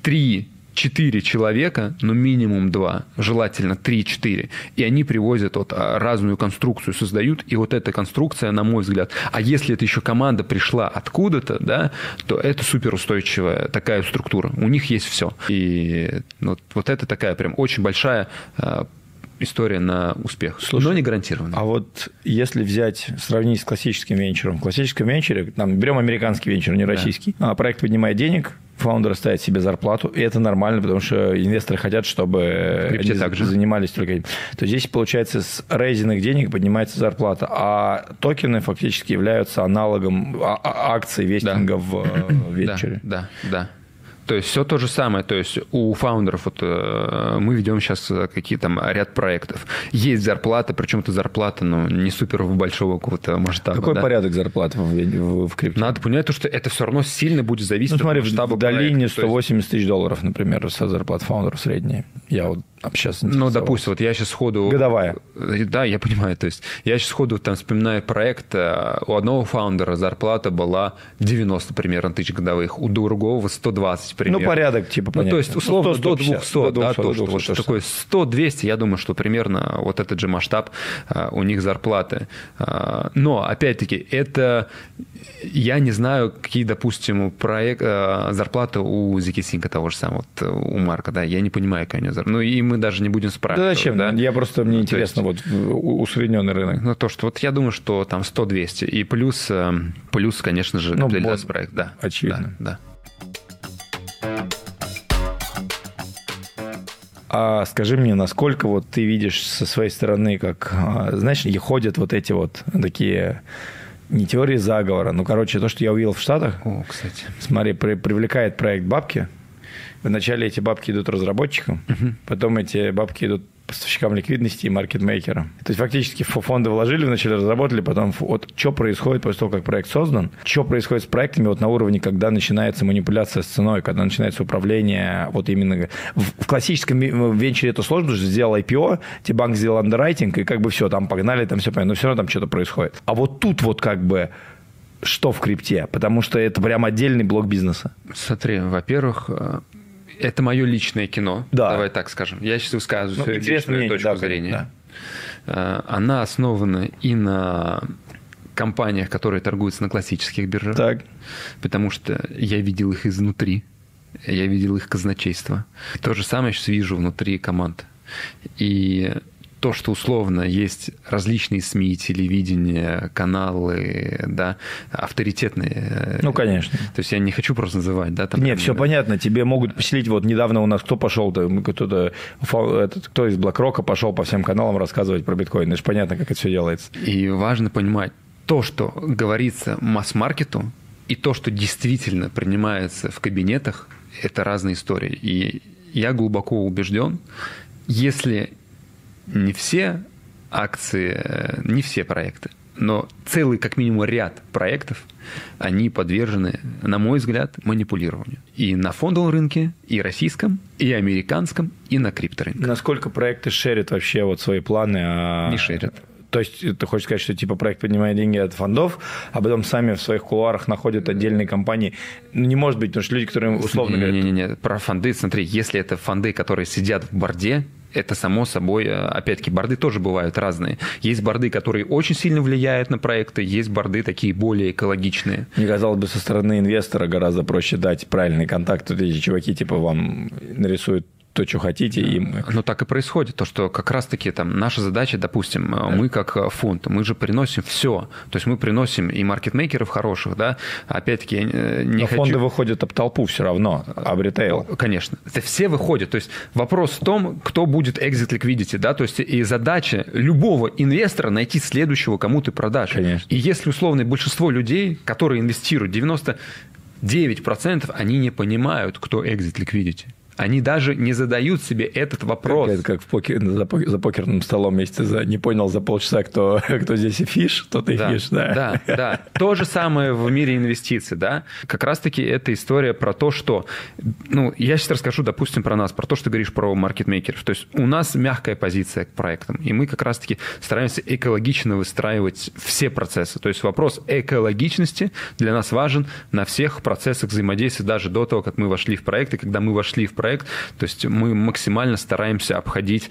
три четыре человека, но минимум два, желательно три-четыре, и они привозят вот а, разную конструкцию, создают, и вот эта конструкция, на мой взгляд, а если это еще команда пришла откуда-то, да, то это суперустойчивая такая структура. У них есть все. И вот, вот это такая прям очень большая а, история на успех, Слушай, но не гарантированная. А вот если взять, сравнить с классическим венчуром, в классическом венчуре, там, берем американский венчур, не российский, да. проект поднимает денег, фаундер ставит себе зарплату, и это нормально, потому что инвесторы хотят, чтобы они также. занимались только этим. То здесь, получается, с рейзинных денег поднимается зарплата, а токены фактически являются аналогом а, а, акций вестинга да. в э, *coughs* венчуре. Да, да, да. То есть все то же самое. То есть у фаундеров вот э, мы ведем сейчас какие там ряд проектов. Есть зарплата, причем это зарплата, ну, не супер большого какого-то масштаба. Какой да? порядок зарплат в, в, в крипте? Надо понимать, то, что это все равно сильно будет зависеть ну, смотри, от масштаба в долине 180 тысяч долларов, например, со зарплат фаундеров средние. Я вот сейчас Ну, допустим, вот я сейчас сходу... Годовая. Да, я понимаю. То есть я сейчас сходу там вспоминаю проект. э, У одного фаундера зарплата была 90 примерно тысяч годовых, у другого 120 примерно. Ну, порядок, типа, Ну, понятно. то есть, Ну, условно, 100, до 200, 150, да, до 200, то, что до вот 200, такой 100-200, я думаю, что примерно вот этот же масштаб а, у них зарплаты. А, Но, опять-таки, это... Я не знаю, какие, допустим, проект, а, зарплаты у Зикисинка того же самого, вот, у Марка, да, я не понимаю, какая у него зарплата. Ну, и мы даже не будем Да спрашивать. зачем? да? Я просто, мне Ну, интересно, вот у- усредненный рынок. Ну, то, что вот я думаю, что там 100-200. И плюс, э, плюс, конечно же, Ну, капитализация вот, проект, да. очевидно. Да, А скажи мне, насколько вот ты видишь со своей стороны, как, а, знаешь, и ходят вот эти вот такие не теории заговора, ну, короче, то, что я увидел в Штатах, да. О, кстати. смотри, при- привлекает проект бабки, вначале эти бабки идут разработчикам, потом эти бабки идут поставщикам ликвидности и маркетмейкерам. То есть фактически фо- фонды вложили, вначале разработали, потом вот что происходит после того, как проект создан, что происходит с проектами вот на уровне, когда начинается манипуляция с ценой, когда начинается управление вот именно... В, в классическом венчуре это сложно, потому что сделал IPO, тебе банк сделал андеррайтинг, и как бы все, там погнали, там все понятно, но все равно там что-то происходит. А вот тут вот как бы что в крипте? Потому что это прям отдельный блок бизнеса. Смотри, во-первых, э, это мое личное кино. Да. Давай так скажем. Я сейчас высказываю Ну, свою личную мнение, точку да, зрения. да. Э, Она основана и на компаниях, которые торгуются на классических биржах. Так. Потому что я видел их изнутри. Я видел их казначейство. То же самое сейчас вижу внутри команд. И то, что условно есть различные СМИ, телевидение, каналы, да, авторитетные. Ну, конечно. То есть я не хочу просто называть, да, там. Не, прям, все да. понятно. Тебе могут поселить. Вот недавно у нас кто пошел, кто-то, кто из BlackRock пошел по всем каналам рассказывать про биткоин. Это же понятно, как это все делается. И важно понимать, то, что говорится масс-маркету, и то, что действительно принимается в кабинетах, это разные истории. И я глубоко убежден, если не все акции, э, не все проекты, но целый, как минимум, ряд проектов, они подвержены, на мой взгляд, манипулированию. И на фондовом рынке, и российском, и американском, и на крипторынке. Насколько проекты шерят вообще вот свои планы? а- Не шерят. То есть ты хочешь сказать, что типа проект поднимает деньги от фондов, а потом сами в своих кулуарах находят отдельные компании. Ну, не может быть, потому что люди, которые условно говорят, Не-не-не, про фонды, смотри, если это фонды, которые сидят в борде, это само собой, э, опять-таки, борды тоже бывают разные. Есть борды, которые очень сильно влияют на проекты, есть борды такие более экологичные. Мне казалось бы, со стороны инвестора гораздо проще дать правильный контакт. Вот эти чуваки типа вам нарисуют то, что хотите, и мы... Но так и происходит, то, что как раз-таки там наша задача, допустим, э, мы как э, фонд, мы же приносим все. То есть мы приносим и маркетмейкеров хороших, да, опять-таки я э, не Но хочу... фонды выходят об толпу все равно, об ритейл. Конечно. Это все выходят. То есть вопрос в том, кто будет exit liquidity, да, то есть и задача любого инвестора найти следующего, кому ты продашь. Конечно. И если условно большинство людей, которые инвестируют, 99%, они не понимают, кто exit liquidity. Они даже не задают себе этот вопрос. Это как в покер, за, пок- за покерным столом, если ты за- не понял за полчаса, кто, *laughs* кто здесь и fish, то ты Да, fish, да. да, да. То же самое в мире инвестиций, да. Как раз-таки это история про то, что, ну, я сейчас расскажу, допустим, про нас, про то, что ты говоришь про маркетмейкеров. То есть у нас мягкая позиция к проектам, и мы как раз-таки стараемся экологично выстраивать все процессы. То есть вопрос экологичности для нас важен на всех процессах взаимодействия, даже до того, как мы вошли в проект, и когда мы вошли в проект, то есть мы максимально стараемся обходить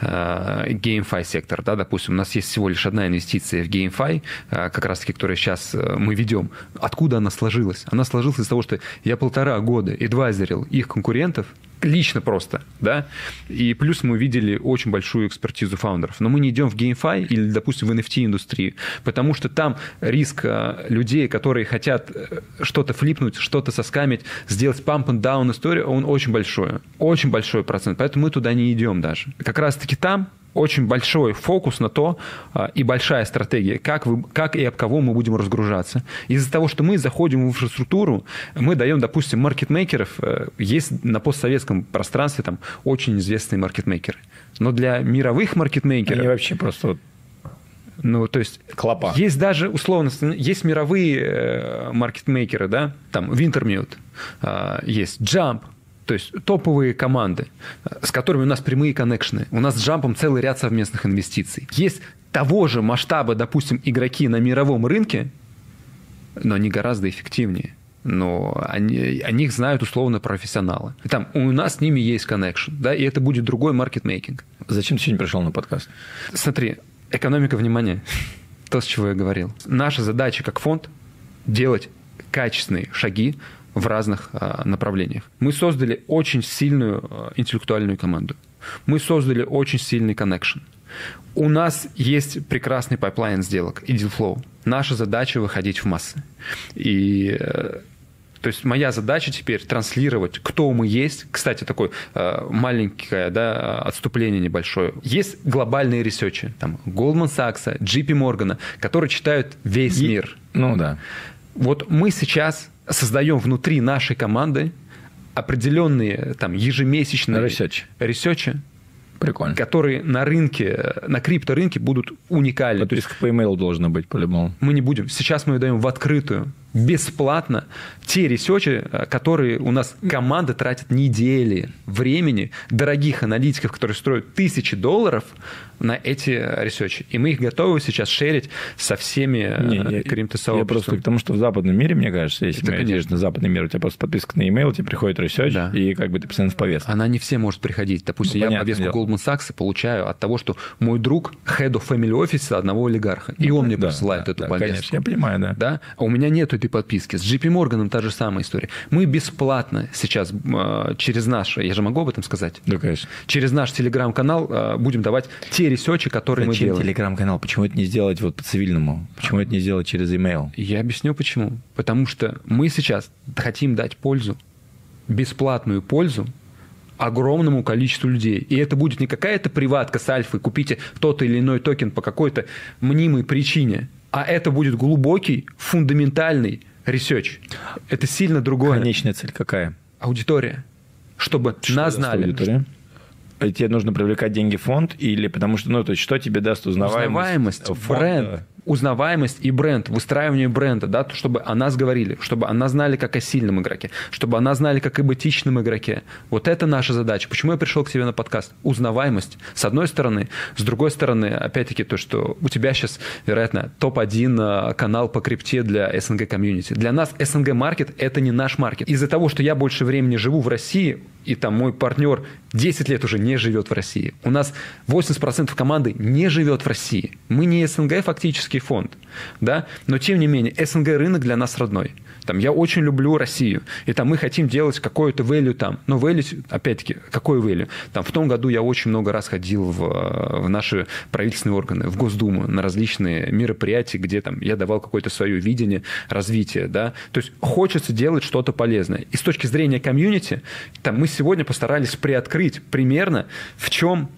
э, GameFi сектор, да, допустим, у нас есть всего лишь одна инвестиция в GameFi, э, как раз-таки, которую сейчас э, мы ведем. Откуда она сложилась? Она сложилась из того, что я полтора года адвайзерил их конкурентов, лично просто, да, и плюс мы видели очень большую экспертизу фаундеров. Но мы не идем в GameFi или, допустим, в NFT-индустрию, потому что там риск э, людей, которые хотят э, что-то флипнуть, что-то соскамить, сделать pump and down историю, он очень большой, очень большой процент, поэтому мы туда не идем даже. Как раз-таки там очень большой фокус на то а, и большая стратегия, как, вы, как и об кого мы будем разгружаться. Из-за того, что мы заходим в инфраструктуру, мы даем, допустим, маркетмейкеров, э, есть на постсоветском пространстве там очень известные маркетмейкеры. Но для мировых маркетмейкеров... Они вообще просто Ну, то есть... Клопа. Есть даже, условно, есть мировые э, маркетмейкеры, да, там, Wintermute, э, есть Jump, То есть топовые команды, с которыми у нас прямые коннекшены. У нас с Джампом целый ряд совместных инвестиций. Есть того же масштаба, допустим, игроки на мировом рынке, но они гораздо эффективнее. Но они, о них знают условно профессионалы. И там у нас с ними есть коннекшн, да, и это будет другой маркетмейкинг. Зачем ты сегодня пришел на подкаст? Смотри, экономика внимания. То, с чего я говорил. Наша задача как фонд делать качественные шаги в разных а, направлениях. Мы создали очень сильную а, интеллектуальную команду. Мы создали очень сильный connection. У нас есть прекрасный pipeline сделок и deal flow. Наша задача выходить в массы. И э, то есть моя задача теперь транслировать, кто мы есть. Кстати, такое э, маленькое да, отступление небольшое. Есть глобальные research и, там Goldman Sachs, JP Morgan, которые читают весь И- мир. Ну да. Вот мы сейчас создаем внутри нашей команды определенные там ежемесячные Research. research и, Прикольно. которые на рынке, на крипторынке будут уникальны. Подписка по имейлу должна быть по-любому. Мы не будем. Сейчас мы ее даем в открытую, бесплатно, те research и, э, которые у нас команда тратит недели времени, дорогих аналитиков, которые строят тысячи долларов на эти research и. И мы их готовы сейчас шерить со всеми Не, э, я- каким-то Я просто к тому, что в западном мире, мне кажется, если мы конечно. на западный мир, у тебя просто подписка на имейл, тебе приходит research, Да. и как бы ты постоянно в повестке. Она не все может приходить. Допустим, Ну, я повестку дело. Goldman Sachs получаю от того, что мой друг head of family office одного олигарха. И он мне Да, присылает да, эту да, повестку. Конечно, я понимаю, да. да, а у меня нет этой подписки. С JP Morgan та же самая история. Мы бесплатно сейчас э, через наш, я же могу об этом сказать, Да, конечно. через наш телеграм-канал э, будем давать те ресерчи, которые мы Зачем делаем. телеграм-канал? Почему это не сделать вот по-цивильному? Почему это не сделать через имейл? Я объясню почему. Потому что мы сейчас хотим дать пользу, бесплатную пользу огромному количеству людей. И это будет не какая-то приватка с альфой, купите тот или иной токен по какой-то мнимой причине, а это будет глубокий, фундаментальный research. Это сильно другое. Конечная цель какая? Аудитория. Чтобы Что нас знали. аудитория? Тебе нужно привлекать деньги в фонд или потому что, ну, то есть, что тебе даст узнаваемость? Узнаваемость, фонда? бренд, узнаваемость и бренд, выстраивание бренда, да, то, чтобы о нас говорили, чтобы о нас знали как о сильном игроке, чтобы о нас знали как об этичном игроке. Вот это наша задача. Почему я пришел к тебе на подкаст? Узнаваемость, с одной стороны. С другой стороны, опять-таки, то, что у тебя сейчас, вероятно, топ-1 э, канал по крипте для СНГ комьюнити. Для нас СНГ маркет – это не наш маркет. Из-за того, что я больше времени живу в России, и там мой партнер 10 лет уже не живет в России. У нас 80% команды не живет в России. Мы не СНГ фактический фонд, да, но тем не менее СНГ рынок для нас родной. Там, я очень люблю Россию, и там мы хотим делать какое-то value там. Но value, опять-таки, какой value? Там, в том году я очень много раз ходил в, э, в наши правительственные органы, в Госдуму, на различные мероприятия, где там я давал какое-то свое видение развития, да. То есть хочется делать что-то полезное. И с точки зрения комьюнити, там мы сегодня постарались приоткрыть примерно в чем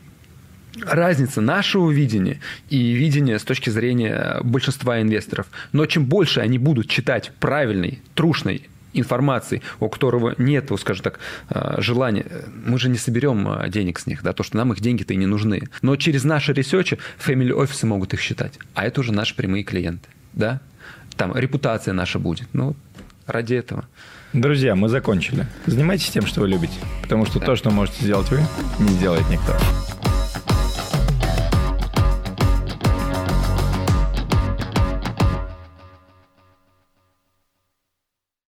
разница нашего видения и видения с точки зрения большинства инвесторов. Но чем больше они будут читать правильной, трушной информации, у которого нет, скажем так, э, желания, мы же не соберем э, денег с них, да, то, что нам их деньги-то и не нужны. Но через наши ресерчи family офисы могут их считать, а это уже наши прямые клиенты, да. Там репутация наша будет, ну, ради этого. Друзья, мы закончили. Занимайтесь тем, что вы любите. Потому что то, что можете сделать вы, не сделает никто.